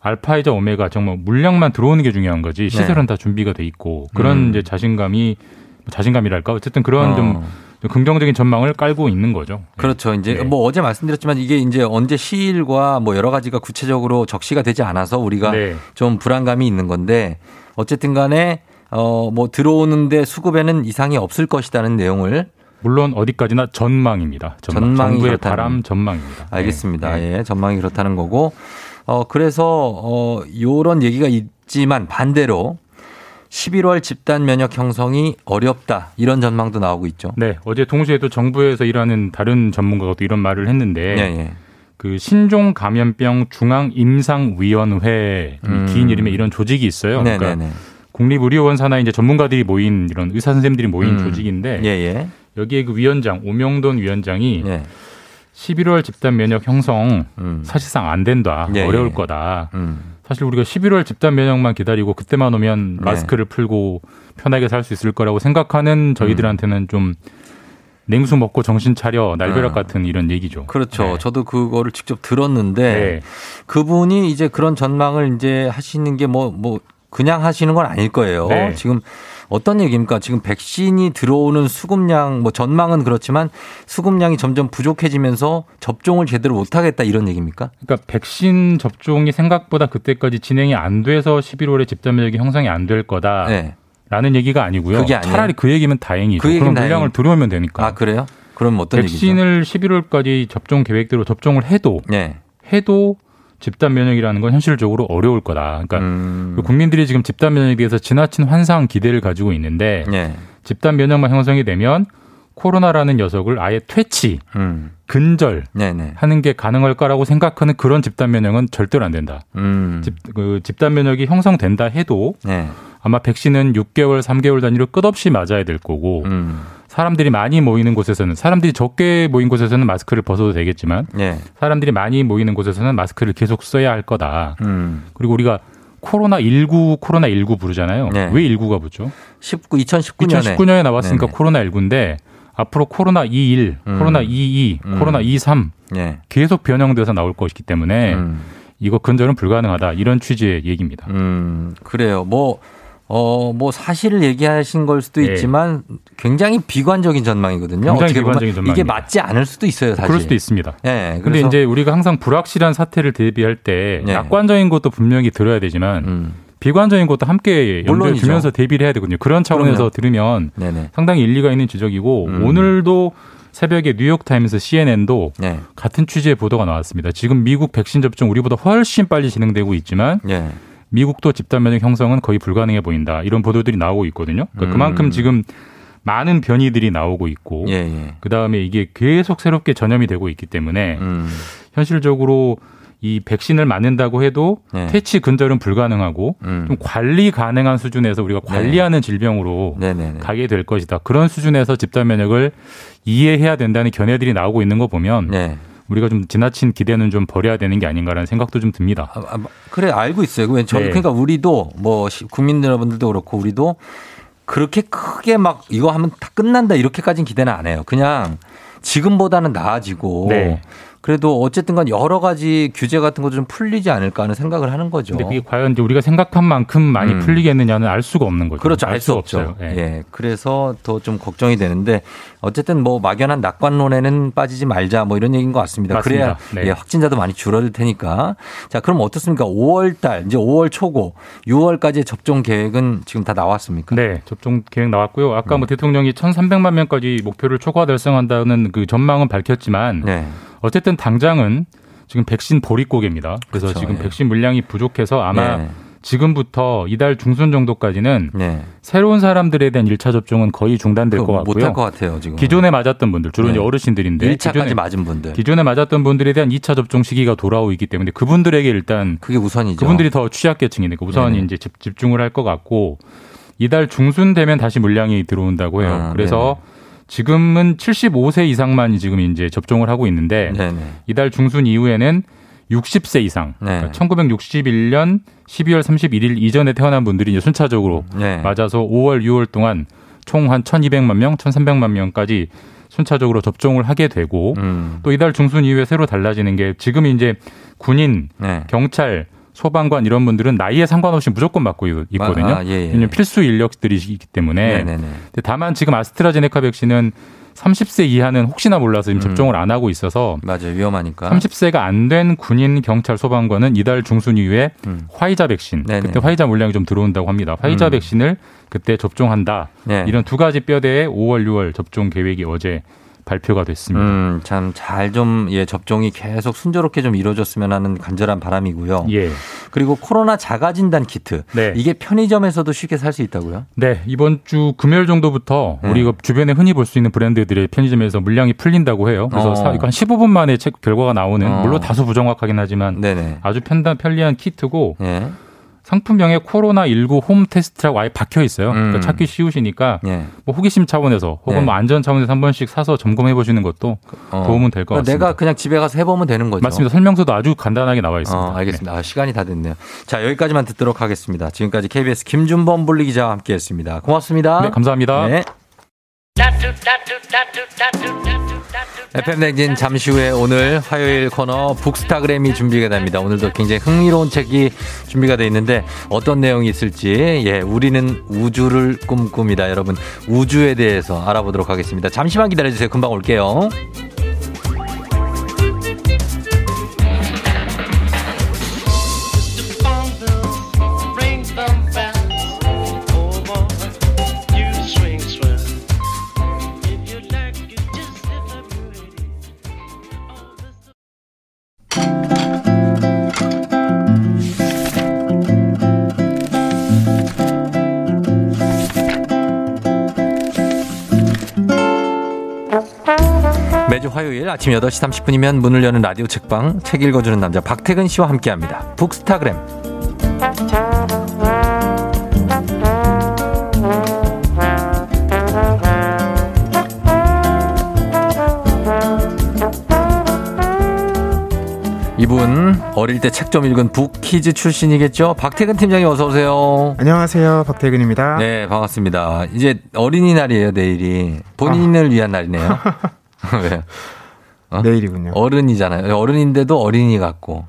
알파이자 오메가 정말 물량만 들어오는 게 중요한 거지 시설은 다 준비가 돼 있고 그런 네. 음. 이제 자신감이 뭐 자신감이랄까 어쨌든 그런 어. 좀 긍정적인 전망을 깔고 있는 거죠. 그렇죠. 이제 네. 뭐 어제 말씀드렸지만 이게 이제 언제 시일과 뭐 여러 가지가 구체적으로 적시가 되지 않아서 우리가 네. 좀 불안감이 있는 건데 어쨌든 간에 어 뭐 들어오는데 수급에는 이상이 없을 것이라는 내용을 물론 어디까지나 전망입니다. 전망. 전망이 정부의 그렇다는- 바람 전망입니다. 알겠습니다. 네. 예, 전망이 그렇다는 거고. 어, 그래서, 어, 요런 얘기가 있지만 반대로 11월 집단 면역 형성이 어렵다. 이런 전망도 나오고 있죠. 네, 어제 동시에도 정부에서 일하는 다른 전문가가 또 이런 말을 했는데 예, 예. 그 신종 감염병 중앙 임상 위원회 음. 긴 이름의 이런 조직이 있어요. 네, 그러니까 네, 네. 국립의료원 산하의 이제 전문가들이 모인 이런 의사 선생님들이 모인 음. 조직인데 예, 예. 여기에 그 위원장 오명돈 위원장이 예. 11월 집단 면역 형성 음. 사실상 안 된다. 예, 어려울 예. 거다. 음. 사실 우리가 11월 집단 면역만 기다리고 그때만 오면 네. 마스크를 풀고 편하게 살 수 있을 거라고 생각하는 저희들한테는 좀 냉수 먹고 정신 차려 날벼락 음. 같은 이런 얘기죠. 그렇죠. 네. 저도 그거를 직접 들었는데 네. 그분이 이제 그런 전망을 이제 하시는 게 뭐, 뭐, 그냥 하시는 건 아닐 거예요. 네. 지금 어떤 얘기입니까? 지금 백신이 들어오는 수급량, 뭐 전망은 그렇지만 수급량이 점점 부족해지면서 접종을 제대로 못 하겠다 이런 얘기입니까? 그러니까 백신 접종이 생각보다 그때까지 진행이 안 돼서 11월에 집단 면역이 형성이 안 될 거다라는 네. 얘기가 아니고요. 차라리 그 얘기면 다행이죠. 그 그럼 물량을 다행이- 들어오면 되니까. 아, 그래요? 그럼 어떤 얘기죠? 백신을 11월까지 접종 계획대로 접종을 해도 네. 해도 집단 면역이라는 건 현실적으로 어려울 거다. 그러니까 음. 그 국민들이 지금 집단 면역에 대해서 지나친 환상 기대를 가지고 있는데 네. 집단 면역만 형성이 되면 코로나라는 녀석을 아예 퇴치, 음. 근절 네네. 하는 게 가능할 거라고 생각하는 그런 집단 면역은 절대로 안 된다. 음. 집, 그 집단 면역이 형성된다 해도 네. 아마 백신은 6개월, 3개월 단위로 끝없이 맞아야 될 거고 음. 사람들이 많이 모이는 곳에서는 사람들이 적게 모인 곳에서는 마스크를 벗어도 되겠지만 네. 사람들이 많이 모이는 곳에서는 마스크를 계속 써야 할 거다. 음. 그리고 우리가 코로나 19 코로나 19 부르잖아요. 네. 왜 19가 붙죠? 19, 2019년에. 2019년에 나왔으니까 네네. 코로나 19인데 앞으로 코로나 21, 음. 코로나 22, 음. 코로나 23 네. 계속 변형돼서 나올 것이기 때문에 음. 이거 근절은 불가능하다. 이런 취지의 얘기입니다. 음, 그래요. 뭐, 어, 뭐 사실을 얘기하신 걸 수도 예. 있지만 굉장히 비관적인 전망이거든요. 굉장히 비관적인 전망입니다. 이게 맞지 않을 수도 있어요, 사실. 그럴 수도 있습니다. 예. 근데 그래서 이제 우리가 항상 불확실한 사태를 대비할 때 네. 낙관적인 것도 분명히 들어야 되지만 음. 비관적인 것도 함께 물론이죠. 두면서 대비를 해야 되거든요. 그런 차원에서 그럼요. 들으면 네네. 상당히 일리가 있는 지적이고 음. 오늘도 새벽에 뉴욕타임스, CNN도 네. 같은 취지의 보도가 나왔습니다. 지금 미국 백신 접종 우리보다 훨씬 빨리 진행되고 있지만 예. 미국도 집단 면역 형성은 거의 불가능해 보인다. 이런 보도들이 나오고 있거든요. 그러니까 음. 그만큼 지금 많은 변이들이 나오고 있고 예, 예. 그 다음에 이게 계속 새롭게 전염이 되고 있기 때문에 음. 현실적으로 이 백신을 맞는다고 해도 네. 퇴치 근절은 불가능하고 음. 좀 관리 가능한 수준에서 우리가 관리하는 질병으로 네네네. 가게 될 것이다. 그런 수준에서 집단 면역을 이해해야 된다는 견해들이 나오고 있는 거 보면 네. 우리가 좀 지나친 기대는 좀 버려야 되는 게 아닌가라는 생각도 좀 듭니다. 아, 아, 그래 알고 있어요. 왜 저는 네. 그러니까 우리도 뭐 시- 국민 여러분들도 그렇고 우리도 그렇게 크게 막 이거 하면 다 끝난다 이렇게까지는 기대는 안 해요. 그냥 지금보다는 나아지고 네. 그래도 어쨌든 간 여러 가지 규제 같은 것도 좀 풀리지 않을까 하는 생각을 하는 거죠. 근데 그게 과연 이제 우리가 생각한 만큼 많이 음. 풀리겠느냐는 알 수가 없는 거죠. 그렇죠. 알 수 없죠. 예. 예. 그래서 더 좀 걱정이 되는데 어쨌든 뭐 막연한 낙관론에는 빠지지 말자 뭐 이런 얘기인 것 같습니다. 맞습니다. 그래야 네. 예, 확진자도 많이 줄어들 테니까. 자, 그럼 어떻습니까? 5월 달, 이제 5월 초고 6월까지 접종 계획은 지금 다 나왔습니까? 네, 접종 계획 나왔고요. 아까 음. 뭐 대통령이 1,300만 명까지 목표를 초과 달성한다는 그 전망은 밝혔지만 네. 어쨌든 당장은 지금 백신 보릿고개입니다. 그래서 그렇죠. 지금 예. 백신 물량이 부족해서 아마 네. 지금부터 이달 중순 정도까지는 네. 새로운 사람들에 대한 1차 접종은 거의 중단될 것 같고요. 못할 것 같아요, 지금. 기존에 맞았던 분들, 주로 네. 이제 어르신들인데 1차까지 기존에, 맞은 분들. 기존에 맞았던 분들에 대한 2차 접종 시기가 돌아오기 때문에 그분들에게 일단 그게 우선이죠. 그분들이 더 취약계층이니까 우선 네네. 이제 집, 집중을 할 것 같고 이달 중순 되면 다시 물량이 들어온다고 해요. 아, 그래서 지금은 75세 이상만 지금 이제 접종을 하고 있는데 네네. 이달 중순 이후에는 60세 이상, 네. 그러니까 1961년 12월 31일 이전에 태어난 분들이 이제 순차적으로 네. 맞아서 5월, 6월 동안 총 한 1,200만 명, 1,300만 명까지 순차적으로 접종을 하게 되고 음. 또 이달 중순 이후에 새로 달라지는 게 지금 이제 군인, 네. 경찰, 소방관 이런 분들은 나이에 상관없이 무조건 맞고 있- 있거든요. 아, 예, 예. 왜냐면 필수 인력들이기 때문에. 네네네. 다만 지금 아스트라제네카 백신은 30세 이하는 혹시나 몰라서 음. 지금 접종을 안 하고 있어서 맞아요. 위험하니까. 30세가 안 된 군인, 경찰, 소방관은 이달 중순 이후에 음. 화이자 백신, 네네. 그때 화이자 물량이 좀 들어온다고 합니다. 화이자 음. 백신을 그때 접종한다. 네. 이런 두 가지 뼈대의 5월, 6월 접종 계획이 어제 발표가 됐습니다. 음, 참 잘 좀 예, 접종이 계속 순조롭게 좀 이루어졌으면 하는 간절한 바람이고요. 예. 그리고 코로나 자가 진단 키트. 네. 이게 편의점에서도 쉽게 살 수 있다고요? 네, 이번 주 금요일 정도부터 네. 우리가 주변에 흔히 볼 수 있는 브랜드들의 편의점에서 물량이 풀린다고 해요. 그래서 어. 사- 이거 한 15분 만에 책 결과가 나오는 어. 물론 다소 부정확하긴 하지만 네네. 아주 편단 편리한 키트고 예. 상품명에 코로나19 홈 테스트라고 아예 박혀 있어요. 그러니까 음. 찾기 쉬우시니까 예. 뭐 호기심 차원에서 혹은 네. 뭐 안전 차원에서 한 번씩 사서 점검해 보시는 것도 어. 도움은 될것 그러니까 같습니다. 내가 그냥 집에 가서 해보면 되는 거죠. 맞습니다. 설명서도 아주 간단하게 나와 있습니다. 어, 알겠습니다. 아, 시간이 다 됐네요. 자, 여기까지만 듣도록 하겠습니다. 지금까지 KBS 김준범 분리 기자와 함께 했습니다. 고맙습니다. 네, 감사합니다. 네. FM 댕진 잠시 후에 오늘 화요일 코너 북스타그램이 준비가 됩니다. 오늘도 굉장히 흥미로운 책이 준비가 돼 있는데 어떤 내용이 있을지 예, 우리는 우주를 꿈꿉니다. 여러분 우주에 대해서 알아보도록 하겠습니다. 잠시만 기다려 주세요. 금방 올게요. 화요일 아침 8시 30분이면 문을 여는 라디오 책방 책 읽어주는 남자 박태근 씨와 함께합니다. 북스타그램. 이분 어릴 때 책 좀 읽은 북키즈 출신이겠죠? 박태근 팀장님 어서 오세요. 안녕하세요. 박태근입니다. 네, 반갑습니다. 이제 어린이날이에요, 내일이. 본인을 위한 날이네요. 왜요? 어? 내일이군요. 어른이잖아요. 어른인데도 어린이 같고.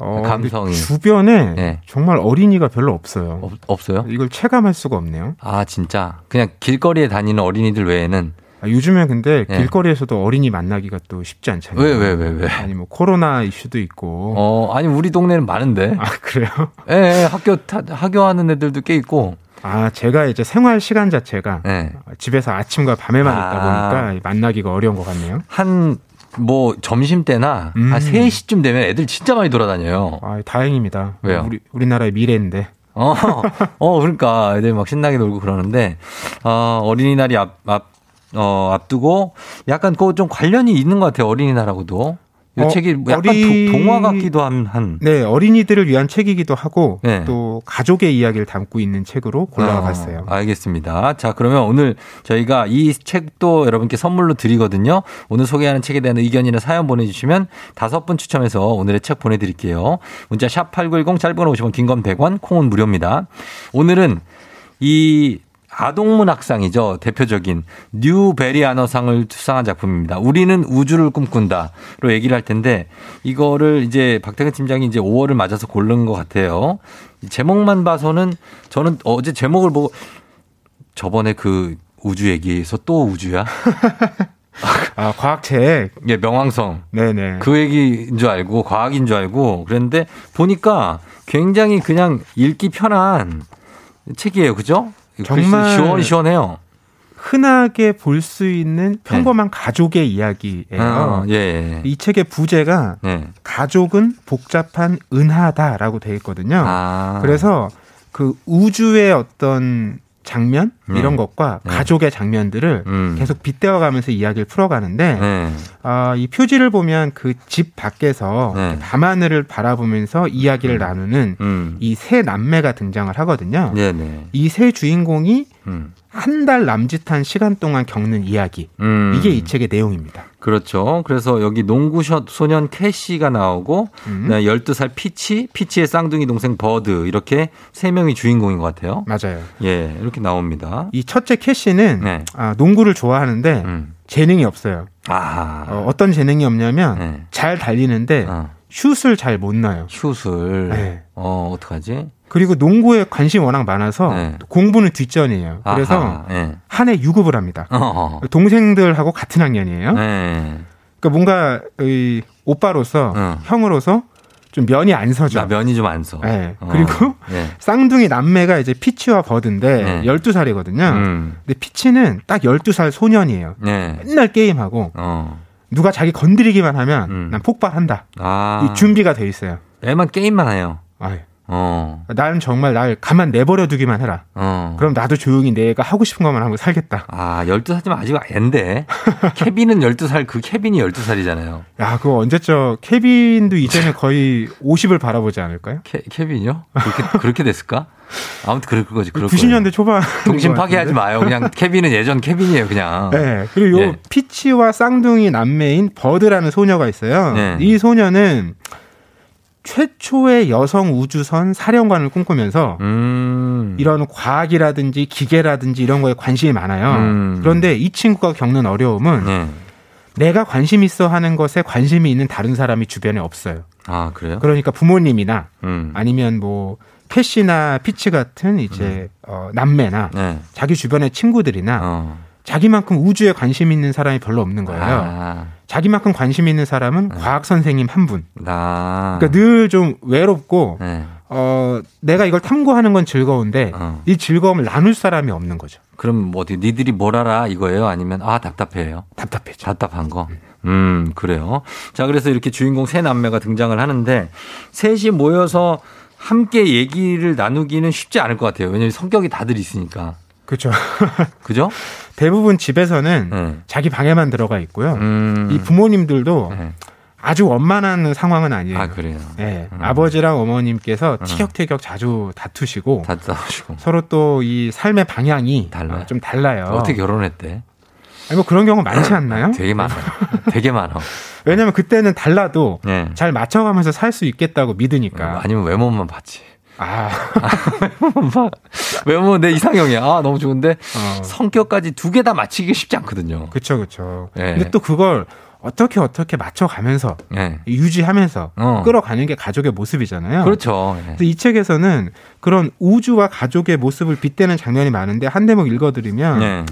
어, 감성이. 주변에 네. 정말 어린이가 별로 없어요. 없어요? 이걸 체감할 수가 없네요. 아, 진짜. 그냥 길거리에 다니는 어린이들 외에는. 아, 요즘에 근데 네. 길거리에서도 어린이 만나기가 또 쉽지 않잖아요. 왜, 왜, 왜, 왜? 아니 뭐 코로나 이슈도 있고. 어, 아니, 우리 동네는 많은데. 아 그래요? 예, 예, 학교, 타, 학교 하는 애들도 꽤 있고. 아 제가 이제 생활 시간 자체가 네. 집에서 아침과 밤에만 아. 있다 보니까 만나기가 어려운 것 같네요. 한, 뭐, 점심 때나 음. 한 3시쯤 되면 애들 진짜 많이 돌아다녀요. 아 다행입니다. 왜요? 우리 우리나라의 미래인데. 어, 어, 그러니까 애들 막 신나게 놀고 그러는데, 어, 어린이날이 앞, 앞, 어, 앞두고 약간 그거 좀 관련이 있는 것 같아요. 어린이날하고도. 이 어, 책이 약간 어리- 도- 동화 같기도 한, 한. 네 어린이들을 위한 책이기도 하고 네. 또 가족의 이야기를 담고 있는 책으로 골라봤어요. 어, 알겠습니다. 자, 그러면 오늘 저희가 이 책도 여러분께 선물로 드리거든요. 오늘 소개하는 책에 대한 의견이나 사연 보내주시면 다섯 분 추첨해서 오늘의 책 보내드릴게요. 문자 샵8910 짧은 건 50원, 긴 건 100원, 콩은 무료입니다. 오늘은 이 아동문학상이죠. 대표적인 뉴베리아너상을 수상한 작품입니다. 우리는 우주를 꿈꾼다로 얘기를 할 텐데 이거를 이제 박태근 팀장이 이제 5월을 맞아서 고른 것 같아요. 이 제목만 봐서는 저는 어제 제목을 보고 저번에 그 우주 얘기에서 또 우주야? 아 과학책. 예, 명왕성. 네네. 그 얘기인 줄 알고 과학인 줄 알고 그랬는데 보니까 굉장히 그냥 읽기 편한 책이에요. 그죠? 정말 시원시원해요. 흔하게 볼 수 있는 평범한 가족의 이야기예요. 네. 어, 예. 이 책의 부제가 예. 가족은 복잡한 은하다라고 되어 있거든요. 아. 그래서 그 우주의 어떤 장면 네. 이런 것과 네. 가족의 장면들을 음. 계속 빗대어가면서 이야기를 풀어가는데 네. 아, 이 표지를 보면 그 집 밖에서 네. 밤하늘을 바라보면서 이야기를 나누는 음. 이 세 남매가 등장을 하거든요. 네네. 이 세 주인공이 음. 한달 남짓한 시간 동안 겪는 이야기. 음. 이게 이 책의 내용입니다. 그렇죠. 그래서 여기 농구 셔- 소년 캐시가 나오고 음. 네, 12살 피치, 피치의 쌍둥이 동생 버드 이렇게 세 명이 주인공인 것 같아요. 맞아요. 예, 이렇게 나옵니다. 이 첫째 캐시는 네. 아, 농구를 좋아하는데 음. 재능이 없어요. 아, 어, 떤 재능이 없냐면 네. 잘 달리는데 어, 슛을 잘못 넣어요. 슛을 네. 어, 어떡하지? 그리고 농구에 관심이 워낙 많아서 네. 공부는 뒷전이에요. 그래서 아하, 예. 한해 유급을 합니다. 어. 동생들하고 같은 학년이에요. 네. 그러니까 뭔가 이 오빠로서 어. 형으로서 좀 면이 안 서죠. 나 면이 좀안 써. 네. 어. 그리고 예. 쌍둥이 남매가 이제 피치와 버드인데 네. 12살이거든요. 음. 근데 피치는 딱 12살 소년이에요. 네. 맨날 게임하고 어. 누가 자기 건드리기만 하면 음. 난 폭발한다. 아. 이 준비가 돼 있어요. 애만 게임만 해요. 아유, 어. 나는 정말 날 가만 내버려 두기만 해라. 어. 그럼 나도 조용히 내가 하고 싶은 것만 하고 살겠다. 아, 12살이면 아직 앤데. 케빈은 12살, 그 케빈이 12살이잖아요. 야, 그거 언제적 케빈도 이제는 거의 50을 바라보지 않을까요? 케, 케빈이요? 그렇게, 그렇게 됐을까? 아무튼 그럴 거지. 그럴 90년대 초반. 동심 파괴하지 마요. 그냥 케빈은 예전 케빈이에요, 그냥. 네. 그리고 요 예. 피치와 쌍둥이 남매인 버드라는 소녀가 있어요. 네. 이 소녀는 최초의 여성 우주선 사령관을 꿈꾸면서 음. 이런 과학이라든지 기계라든지 이런 거에 관심이 많아요. 음. 그런데 이 친구가 겪는 어려움은 네. 내가 관심 있어 하는 것에 관심이 있는 다른 사람이 주변에 없어요. 아, 그래요? 그러니까 부모님이나 음. 아니면 뭐 캐시나 피치 같은 이제 어, 남매나 네. 자기 주변의 친구들이나 어. 자기만큼 우주에 관심 있는 사람이 별로 없는 거예요. 아. 자기만큼 관심 있는 사람은 과학 선생님 한 분. 나. 그러니까 늘 좀 외롭고 네. 어 내가 이걸 탐구하는 건 즐거운데 어. 이 즐거움을 나눌 사람이 없는 거죠. 그럼 뭐 어디 니들이 뭘 알아 이거예요? 아니면 아 답답해요? 답답해죠. 답답한 거. 음 그래요. 자 그래서 이렇게 주인공 세 남매가 등장을 하는데 셋이 모여서 함께 얘기를 나누기는 쉽지 않을 것 같아요. 왜냐면 성격이 다들 있으니까. 그렇죠. 그죠? 대부분 집에서는 네. 자기 방에만 들어가 있고요. 음. 이 부모님들도 네. 아주 원만한 상황은 아니에요. 아 그래요. 네, 음. 아버지랑 어머님께서 티격태격 자주 다투시고 다 싸우시고. 서로 또 이 삶의 방향이 달라요? 어, 좀 달라요. 어떻게 결혼했대? 아니, 뭐 그런 경우 많지 않나요? 되게 많아. 되게 많아. 왜냐면 그때는 달라도 네. 잘 맞춰가면서 살 수 있겠다고 믿으니까. 아니면 외모만 봤지. 아, 봐. 외모 내 이상형이야. 아 너무 좋은데 어. 성격까지 두 개 다 맞히기 쉽지 않거든요. 그쵸, 그쵸. 네. 근데 또 그걸 어떻게 어떻게 맞춰가면서 네. 유지하면서 어. 끌어가는 게 가족의 모습이잖아요. 그렇죠. 예. 근데 이 책에서는 그런 우주와 가족의 모습을 빗대는 장면이 많은데 한 대목 읽어드리면 네.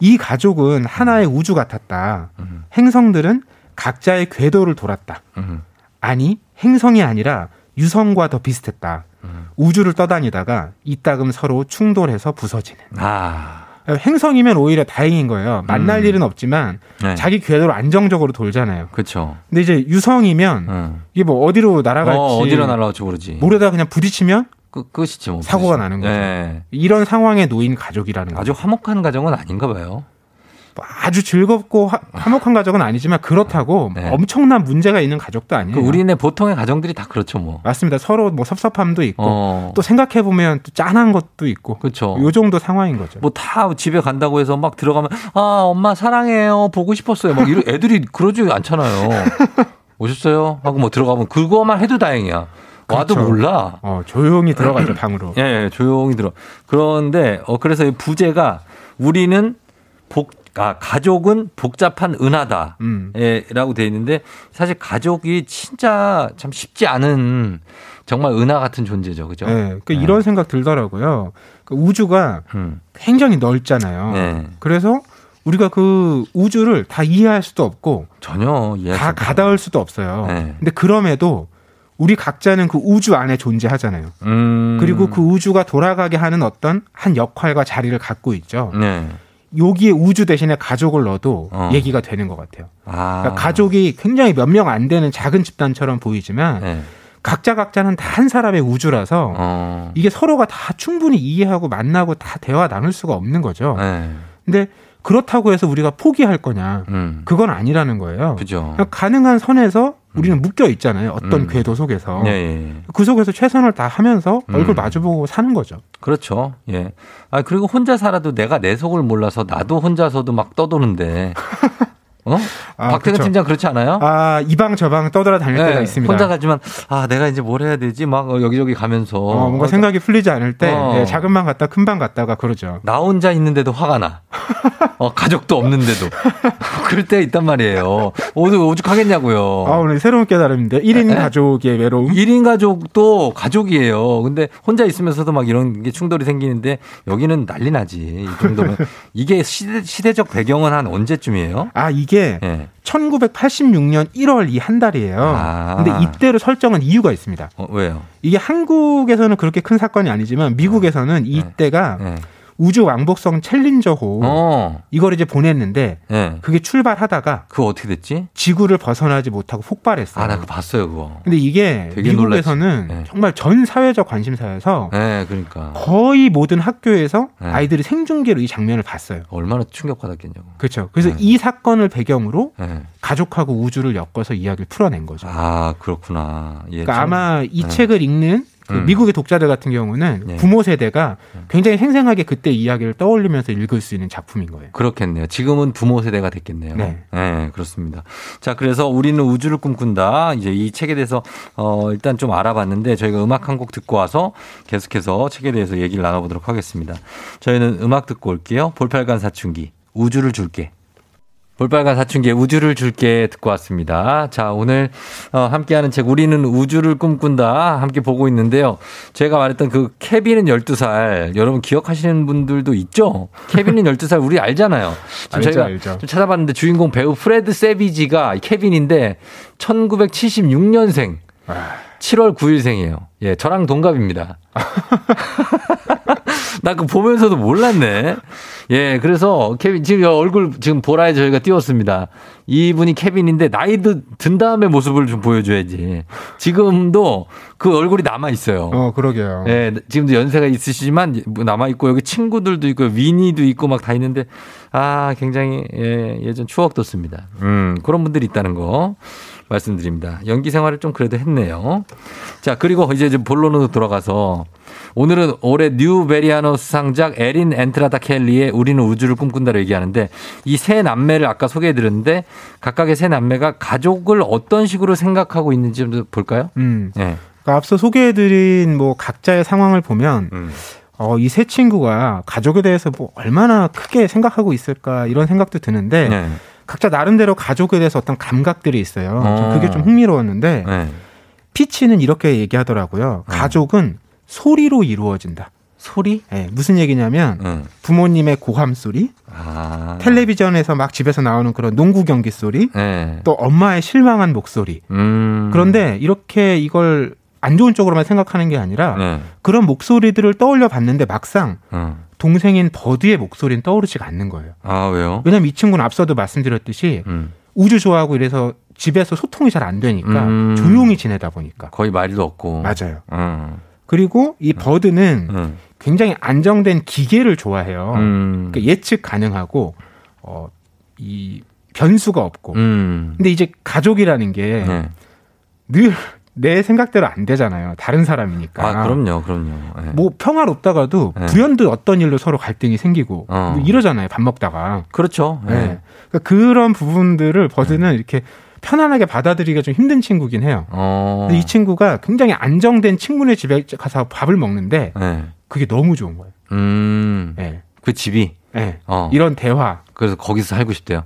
이 가족은 하나의 우주 같았다. 행성들은 각자의 궤도를 돌았다. 음. 아니 행성이 아니라 유성과 더 비슷했다. 우주를 떠다니다가 이따금 서로 충돌해서 부서지는. 아. 행성이면 오히려 다행인 거예요. 만날 음. 일은 없지만 네. 자기 궤도로 안정적으로 돌잖아요. 그렇죠. 근데 이제 유성이면 음. 이게 뭐 어디로 날아갈지 어, 어디로 날아갈지 모르지. 모르다가 그냥 부딪히면 끝, 끝이지 뭐. 사고가. 나는 거죠. 예. 이런 상황에 놓인 가족이라는 거죠. 아주 화목한 가정은 아닌가 봐요. 뭐 아주 즐겁고 화, 화목한 가족은 아니지만 그렇다고 네. 엄청난 문제가 있는 가족도 아니에요. 그 우리네 보통의 가정들이 다 그렇죠 뭐. 맞습니다. 서로 뭐 섭섭함도 있고 어. 또 생각해 보면 또 짠한 것도 있고 그렇죠. 요 정도 상황인 거죠. 뭐 다 집에 간다고 해서 막 들어가면 아 엄마 사랑해요 보고 싶었어요 막 이런 애들이 그러지 않잖아요 오셨어요 하고 뭐 들어가면 그거만 해도 다행이야 와도 그렇죠. 몰라 어, 조용히 들어가죠 방으로. 예, 예, 조용히 들어 그런데 어 그래서 이 부제가 우리는 복 아, 가족은 복잡한 은하다. 음. 예, 라고 돼 있는데 사실 가족이 진짜 참 쉽지 않은 정말 은하 같은 존재죠. 그죠? 네, 그 이런 생각 들더라고요. 그 우주가 음. 굉장히 넓잖아요. 네. 그래서 우리가 그 우주를 다 이해할 수도 없고 전혀 다 가닿을 수도 없어요. 네. 근데 그럼에도 우리 각자는 그 우주 안에 존재하잖아요. 음. 그리고 그 우주가 돌아가게 하는 어떤 한 역할과 자리를 갖고 있죠. 네. 여기에 우주 대신에 가족을 넣어도 어. 얘기가 되는 것 같아요. 아. 그러니까 가족이 굉장히 몇 명 안 되는 작은 집단처럼 보이지만 네. 각자 각자는 다 한 사람의 우주라서 어. 이게 서로가 다 충분히 이해하고 만나고 다 대화 나눌 수가 없는 거죠. 네. 근데 그렇다고 해서 우리가 포기할 거냐? 음. 그건 아니라는 거예요. 그죠. 그러니까 가능한 선에서 우리는 묶여 있잖아요. 어떤 음. 궤도 속에서. 예, 예. 그 속에서 최선을 다 하면서 음. 얼굴 마주보고 사는 거죠. 그렇죠. 예. 아, 그리고 혼자 살아도 내가 내 속을 몰라서 나도 혼자서도 막 떠도는데. 어? 아, 박태근 그쵸. 팀장 그렇지 않아요? 아, 이방 저방 떠돌아 다닐 때가 네, 있습니다. 혼자 가지만 아 내가 이제 뭘 해야 되지 막 어, 여기저기 가면서 어, 뭔가 생각이 풀리지 않을 때 어. 예, 작은 방 갔다 큰 방 갔다가 그러죠. 나 혼자 있는데도 화가 나. 어, 가족도 없는데도. 그럴 때 있단 말이에요. 오늘 오죽하겠냐고요. 아, 오늘 새로운 깨달음인데 1인 네? 가족의 외로움. 1인 가족도 가족이에요. 근데 혼자 있으면서도 막 이런 게 충돌이 생기는데 여기는 난리 나지. 이 정도면. 이게 시대, 시대적 배경은 한 언제쯤이에요? 아, 이게 예. 1986년 1월 이 한 달이에요. 아. 근데 이때로 설정은 이유가 있습니다. 어, 왜요? 이게 한국에서는 그렇게 큰 사건이 아니지만 미국에서는 이때가 네. 우주 왕복성 챌린저호 어. 이걸 이제 보냈는데 예. 그게 출발하다가 그거 어떻게 됐지? 지구를 벗어나지 못하고 폭발했어요. 아, 나 그거 봤어요, 그거. 근데 이게 미국에서는. 네. 정말 전 사회적 관심사여서 예, 그러니까. 거의 모든 학교에서 네. 아이들이 생중계로 이 장면을 봤어요. 얼마나 충격받았겠냐고. 그렇죠. 그래서 네. 이 사건을 배경으로 예. 가족하고 우주를 엮어서 이야기를 풀어낸 거죠. 아, 그렇구나. 예, 그러니까 참- 아마 이 네. 책을 읽는 그 음. 미국의 독자들 같은 경우는 네. 부모 세대가 굉장히 생생하게 그때 이야기를 떠올리면서 읽을 수 있는 작품인 거예요. 그렇겠네요. 지금은 부모 세대가 됐겠네요. 네. 그렇습니다. 자, 그래서 우리는 우주를 꿈꾼다. 이제 이 책에 대해서 어, 일단 좀 알아봤는데 저희가 음악 한 곡 듣고 와서 계속해서 책에 대해서 얘기를 나눠보도록 하겠습니다. 저희는 음악 듣고 올게요. 볼빨간 사춘기. 우주를 줄게. 볼빨간 사춘기의 우주를 줄게 듣고 왔습니다. 자, 오늘 어, 함께하는 책 우리는 우주를 꿈꾼다 함께 보고 있는데요. 제가 말했던 그 케빈은 12살 여러분 기억하시는 분들도 있죠? 케빈은 12살 우리 알잖아요. 알죠, 저희가 알죠. 좀 찾아봤는데 주인공 배우 프레드 세비지가 케빈인데 1976년생 7월 9일생이에요. 예, 저랑 동갑입니다. 나 그 보면서도 몰랐네. 예, 그래서 케빈 지금 얼굴 지금 보라에 저희가 띄웠습니다. 이분이 케빈인데 나이도 든 다음에 모습을 좀 보여줘야지. 지금도 그 얼굴이 남아 있어요. 어, 그러게요. 예, 지금도 연세가 있으시지만 남아 있고 여기 친구들도 있고 위니도 있고 막 다 있는데 아 굉장히 예, 예전 추억 돋습니다. 음 그런 분들이 있다는 거 말씀드립니다. 연기 생활을 좀 그래도 했네요. 자 그리고 이제 좀 본론으로 돌아가서 오늘은 올해 뉴베리 아너 수상작 에린 엔트라다 켈리의 우리는 우주를 꿈꾼다를 얘기하는데 이 세 남매를 아까 소개해드렸는데 각각의 세 남매가 가족을 어떤 식으로 생각하고 있는지 좀 볼까요? 음. 예. 그러니까 앞서 소개해드린 뭐 각자의 상황을 보면 음. 어, 이 세 친구가 가족에 대해서 뭐 얼마나 크게 생각하고 있을까 이런 생각도 드는데 네. 각자 나름대로 가족에 대해서 어떤 감각들이 있어요. 좀 어. 그게 좀 흥미로웠는데 네. 피치는 이렇게 얘기하더라고요. 가족은 소리로 이루어진다. 소리? 네, 무슨 얘기냐면 네. 부모님의 고함 소리, 아. 텔레비전에서 막 집에서 나오는 그런 농구 경기 소리, 네. 또 엄마의 실망한 목소리. 음. 그런데 이렇게 이걸 안 좋은 쪽으로만 생각하는 게 아니라 네. 그런 목소리들을 떠올려 봤는데 막상 어. 동생인 버드의 목소리는 떠오르지가 않는 거예요. 아, 왜요? 왜냐면 이 친구는 앞서도 말씀드렸듯이 음. 우주 좋아하고 이래서 집에서 소통이 잘 안 되니까 음. 조용히 지내다 보니까. 거의 말도 없고. 맞아요. 음. 그리고 이 버드는 음. 굉장히 안정된 기계를 좋아해요. 음. 그러니까 예측 가능하고 어, 이 변수가 없고. 음. 근데 이제 가족이라는 게늘 내 네. 생각대로 안 되잖아요. 다른 사람이니까. 아, 그럼요, 그럼요. 예. 뭐 평화롭다가도 네. 불현듯 어떤 일로 서로 갈등이 생기고 어. 뭐 이러잖아요. 밥 먹다가. 그렇죠. 예. 네. 그러니까 그런 부분들을 버드는 이렇게 편안하게 받아들이기가 좀 힘든 친구긴 해요. 어. 근데 이 친구가 굉장히 안정된 친구네 집에 가서 밥을 먹는데 네. 그게 너무 좋은 거예요. 음. 네. 그 집이. 네. 어. 이런 대화 그래서 거기서 살고 싶대요.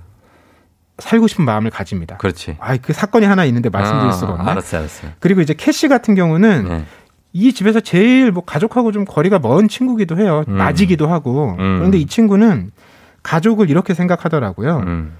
살고 싶은 마음을 가집니다. 그렇지. 아, 그 사건이 하나 있는데 말씀드릴 아, 수가 없네. 알았어요, 알았어요. 그리고 이제 캐시 같은 경우는 네. 이 집에서 제일 뭐 가족하고 좀 거리가 먼 친구기도 해요. 음. 맞이기도 하고. 음. 그런데 이 친구는 가족을 이렇게 생각하더라고요. 음.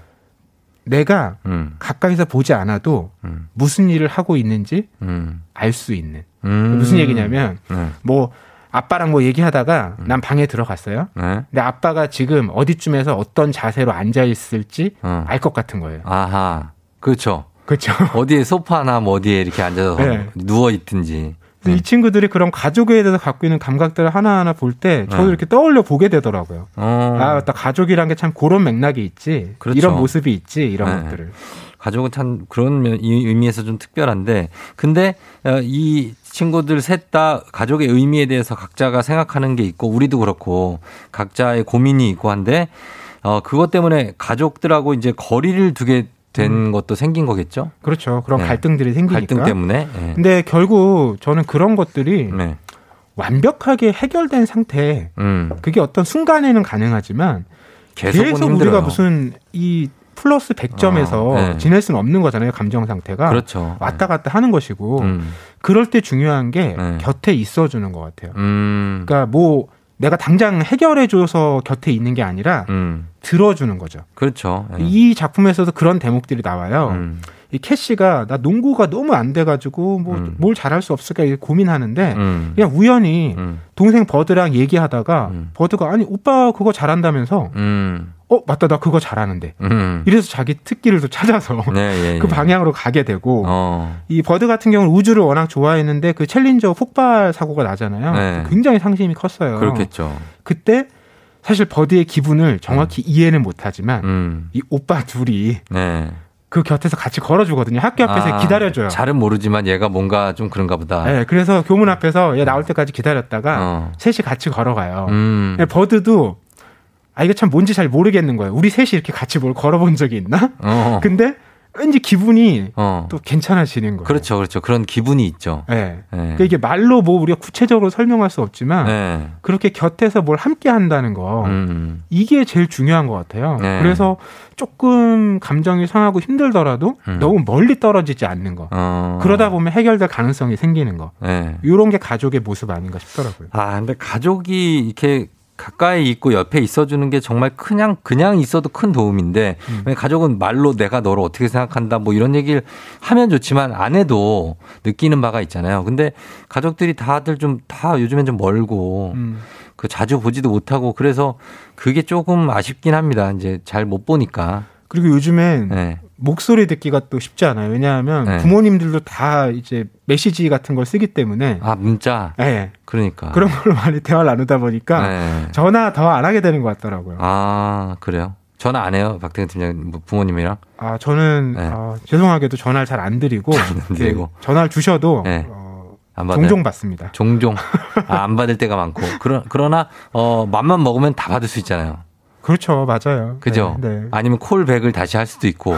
내가 음. 가까이서 보지 않아도 무슨 일을 하고 있는지 음. 알수 있는. 음. 무슨 얘기냐면 네. 뭐 아빠랑 뭐 얘기하다가 난 방에 들어갔어요. 네. 근데 아빠가 지금 어디쯤에서 어떤 자세로 앉아 있을지 어. 알것 같은 거예요. 아하. 그렇죠. 그렇죠. 어디에 소파나 뭐 어디에 이렇게 앉아서 네. 누워 있든지. 그래서 이 친구들이 그런 가족에 대해서 갖고 있는 감각들을 하나하나 볼 때 저도 네. 이렇게 떠올려 보게 되더라고요. 어. 아, 나 가족이란 게 참 그런 맥락이 있지. 그렇죠. 이런 모습이 있지. 이런 네. 것들을. 가족은 참 그런 의미에서 좀 특별한데 근데 어, 이 친구들 셋 다 가족의 의미에 대해서 각자가 생각하는 게 있고 우리도 그렇고 각자의 고민이 있고 한데 어 그것 때문에 가족들하고 이제 거리를 두게 된 것도 생긴 거겠죠? 그렇죠. 그런 네. 갈등들이 생기니까. 갈등 때문에. 예. 근데 결국 저는 그런 것들이 네. 완벽하게 해결된 상태. 음. 그게 어떤 순간에는 가능하지만 계속 힘들어요. 우리가 무슨 이 플러스 100점에서 어, 네. 지낼 수는 없는 거잖아요. 감정 상태가. 그렇죠. 왔다 갔다 하는 것이고. 음. 그럴 때 중요한 게 네. 곁에 있어 주는 것 같아요. 음. 그러니까 뭐 내가 당장 해결해 줘서 곁에 있는 게 아니라 음. 들어주는 거죠. 그렇죠. 예. 이 작품에서도 그런 대목들이 나와요. 음. 이 캐시가 나 농구가 너무 안 돼가지고 뭐뭘 잘할 수 없을까 고민하는데 음. 그냥 우연히 동생 버드랑 얘기하다가 버드가 아니 오빠 그거 잘한다면서 음. 어 맞다 나 그거 잘하는데 음. 이래서 자기 특기를 또 찾아서 네, 예, 그 예. 방향으로 가게 되고 어. 이 버드 같은 경우는 우주를 워낙 좋아했는데 그 챌린저 폭발 사고가 나잖아요. 네. 굉장히 상심이 컸어요. 그렇겠죠. 그때 사실 버드의 기분을 정확히 이해는 못하지만 음. 이 오빠 둘이 네. 그 곁에서 같이 걸어주거든요. 학교 앞에서 아, 기다려줘요. 잘은 모르지만 얘가 뭔가 좀 그런가 보다. 네, 그래서 교문 앞에서 얘 나올 때까지 기다렸다가 어. 셋이 같이 걸어가요. 음. 근데 버드도 아 이게 참 뭔지 잘 모르겠는 거예요. 우리 셋이 이렇게 같이 뭘 걸어본 적이 있나? 어. 근데 왠지 기분이 어. 또 괜찮아지는 거예요. 그렇죠, 그렇죠. 그런 기분이 있죠. 네. 네. 그러니까 이게 말로 뭐 우리가 구체적으로 설명할 수 없지만 네. 그렇게 곁에서 뭘 함께 한다는 거 음. 이게 제일 중요한 것 같아요. 네. 그래서 조금 감정이 상하고 힘들더라도 음. 너무 멀리 떨어지지 않는 거. 어. 그러다 보면 해결될 가능성이 생기는 거. 네. 이런 게 가족의 모습 아닌가 싶더라고요. 아, 근데 가족이 이렇게 가까이 있고 옆에 있어주는 게 정말 그냥 그냥 있어도 큰 도움인데 음. 왜 가족은 말로 내가 너를 어떻게 생각한다 뭐 이런 얘기를 하면 좋지만 안 해도 느끼는 바가 있잖아요. 근데 가족들이 다들 좀 다 요즘엔 좀 멀고 음. 그 자주 보지도 못하고 그래서 그게 조금 아쉽긴 합니다. 이제 잘 못 보니까. 그리고 요즘엔 네. 목소리 듣기가 또 쉽지 않아요. 왜냐하면 네. 부모님들도 다 이제 메시지 같은 걸 쓰기 때문에 아 문자. 네. 그러니까. 그런 걸로 많이 대화를 나누다 보니까 네. 전화 더 안 하게 되는 것 같더라고요. 아 그래요? 전화 안 해요, 박태근 팀장 뭐 부모님이랑? 아 저는 네. 아, 죄송하게도 전화를 잘 안 드리고 안 드리고. 전화를 주셔도 네. 어? 종종 받습니다. 종종. 아, 안 받을 때가 많고. 그러, 그러나, 어, 맘만 먹으면 다 받을 수 있잖아요. 그렇죠, 맞아요. 그죠? 네, 네. 아니면 콜백을 다시 할 수도 있고.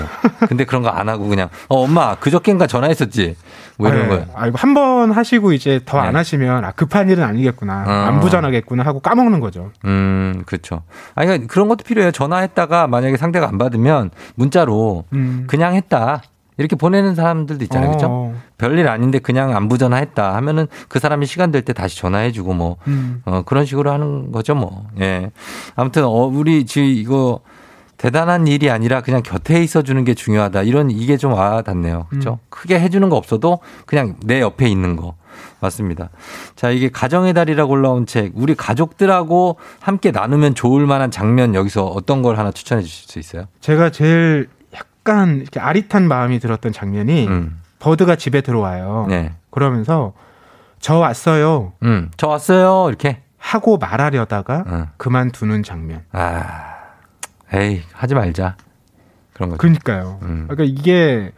근데 그런 거 안 하고 그냥, 어, 엄마, 그저께인가 전화했었지. 뭐 이런 아, 거요. 아, 이거 한 번 하시고 이제 더안 네. 하시면 아, 급한 일은 아니겠구나. 어. 안 부전하겠구나 하고 까먹는 거죠. 음, 그렇죠. 아니, 그러니까 그런 것도 필요해요. 전화했다가 만약에 상대가 안 받으면 문자로 음. 그냥 했다. 이렇게 보내는 사람들도 있잖아요. 그죠? 어. 별일 아닌데 그냥 안부 전화했다 하면은 그 사람이 시간 될 때 다시 전화해 주고 뭐 음. 어, 그런 식으로 하는 거죠, 뭐. 예. 아무튼, 어, 우리 지금 이거 대단한 일이 아니라 그냥 곁에 있어 주는 게 중요하다. 이런 이게 좀 와닿네요. 그죠? 크게 해 주는 거 없어도 그냥 내 옆에 있는 거. 맞습니다. 자, 이게 가정의 달이라고 올라온 책. 우리 가족들하고 함께 나누면 좋을 만한 장면 여기서 어떤 걸 하나 추천해 주실 수 있어요? 제가 제일 약간 이렇게 아릿한 마음이 들었던 장면이 음. 버드가 집에 들어와요. 네. 그러면서 저 왔어요. 음, 저 왔어요. 이렇게. 하고 말하려다가 음. 그만두는 장면. 아, 에이, 하지 말자. 그런 거죠. 그러니까요. 음. 그러니까 이게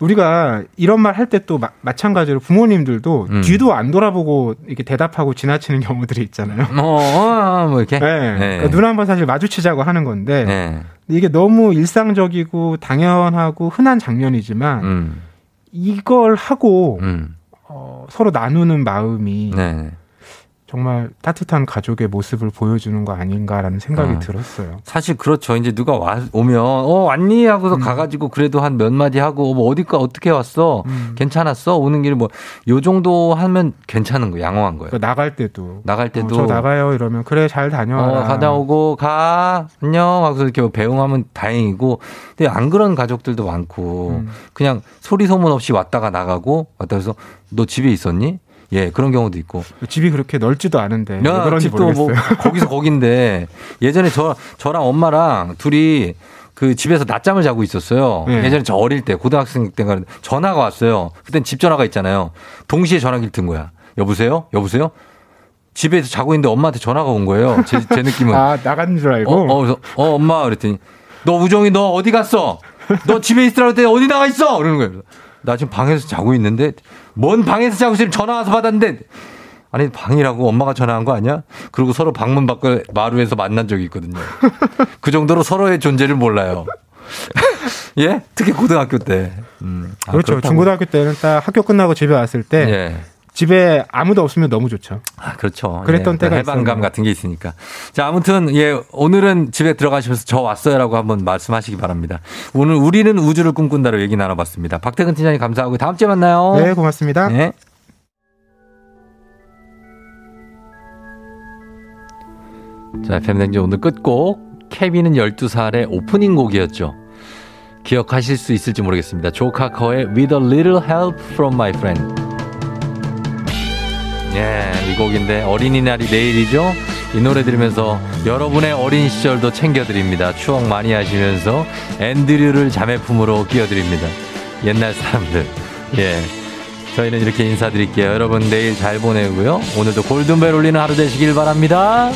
우리가 이런 말 할 때 또 마찬가지로 부모님들도 음. 뒤도 안 돌아보고 이렇게 대답하고 지나치는 경우들이 있잖아요. 어, 어, 뭐 이렇게. 네. 네. 그러니까 눈 한번 사실 마주치자고 하는 건데 네. 이게 너무 일상적이고 당연하고 흔한 장면이지만 음. 이걸 하고 음. 어, 서로 나누는 마음이 네. 정말 따뜻한 가족의 모습을 보여주는 거 아닌가라는 생각이 어. 들었어요. 사실 그렇죠. 이제 누가 와, 오면, 어, 왔니? 하고서 가가지고 그래도 한 몇 마디 하고, 뭐 어디가 어떻게 왔어? 괜찮았어? 오는 길에 뭐, 요 정도 하면 괜찮은 거, 양호한 거예요. 그러니까 나갈 때도 나갈 때도. 어, 저 나가요 이러면 그래 잘 다녀와라. 어, 가다 오고, 가, 안녕. 하고서 이렇게 뭐 배웅하면 다행이고. 근데 안 그런 가족들도 많고, 음. 그냥 소리 소문 없이 왔다가 나가고, 왔다 해서 너 집에 있었니? 예, 그런 경우도 있고. 집이 그렇게 넓지도 않은데 왜 야, 집도 뭐 모르겠어요. 거기서 거긴데 예전에 저 저랑 엄마랑 둘이 그 집에서 낮잠을 자고 있었어요. 네. 예전에 저 어릴 때 고등학생 때가 전화가 왔어요. 그땐 집 전화가 있잖아요. 동시에 전화기를 든 거야. 여보세요? 여보세요? 집에서 자고 있는데 엄마한테 전화가 온 거예요. 제, 제 느낌은. 아 나간 줄 알고. 어, 어, 그래서, 어, 엄마 그랬더니 너 우정이 너 어디 갔어? 너 집에 있으라고 했더니 어디 나가 있어? 그러는 거예요. 나 지금 방에서 자고 있는데 뭔 방에서 자고 있으면 전화 와서 받았는데 아니 방이라고 엄마가 전화한 거 아니야? 그리고 서로 방문 밖을 마루에서 만난 적이 있거든요. 그 정도로 서로의 존재를 몰라요. 예? 특히 고등학교 때. 음. 아, 그렇죠. 그렇다고. 중고등학교 때는 딱 학교 끝나고 집에 왔을 때 예. 집에 아무도 없으면 너무 좋죠. 아, 그렇죠. 그랬던 예, 때가 해방감 있었네요. 같은 게 있으니까. 자, 아무튼 예, 오늘은 집에 들어가시면서 저 왔어요라고 한번 말씀하시기 바랍니다. 오늘 우리는 우주를 꿈꾼다로 얘기 나눠봤습니다. 박태근 팀장님 감사하고 다음 주에 만나요. 네, 고맙습니다. 네. 자, fem댕지 오늘 끝곡 케빈은 12살의 오프닝 곡이었죠. 기억하실 수 있을지 모르겠습니다. 조 카커의 With a Little Help from My Friend. 예, 이 곡인데 어린이날이 내일이죠. 이 노래 들으면서 여러분의 어린 시절도 챙겨드립니다. 추억 많이 하시면서 앤드류를 자매 품으로 끼워드립니다. 옛날 사람들. 예. 저희는 이렇게 인사드릴게요. 여러분 내일 잘 보내고요. 오늘도 골든벨 울리는 하루 되시길 바랍니다.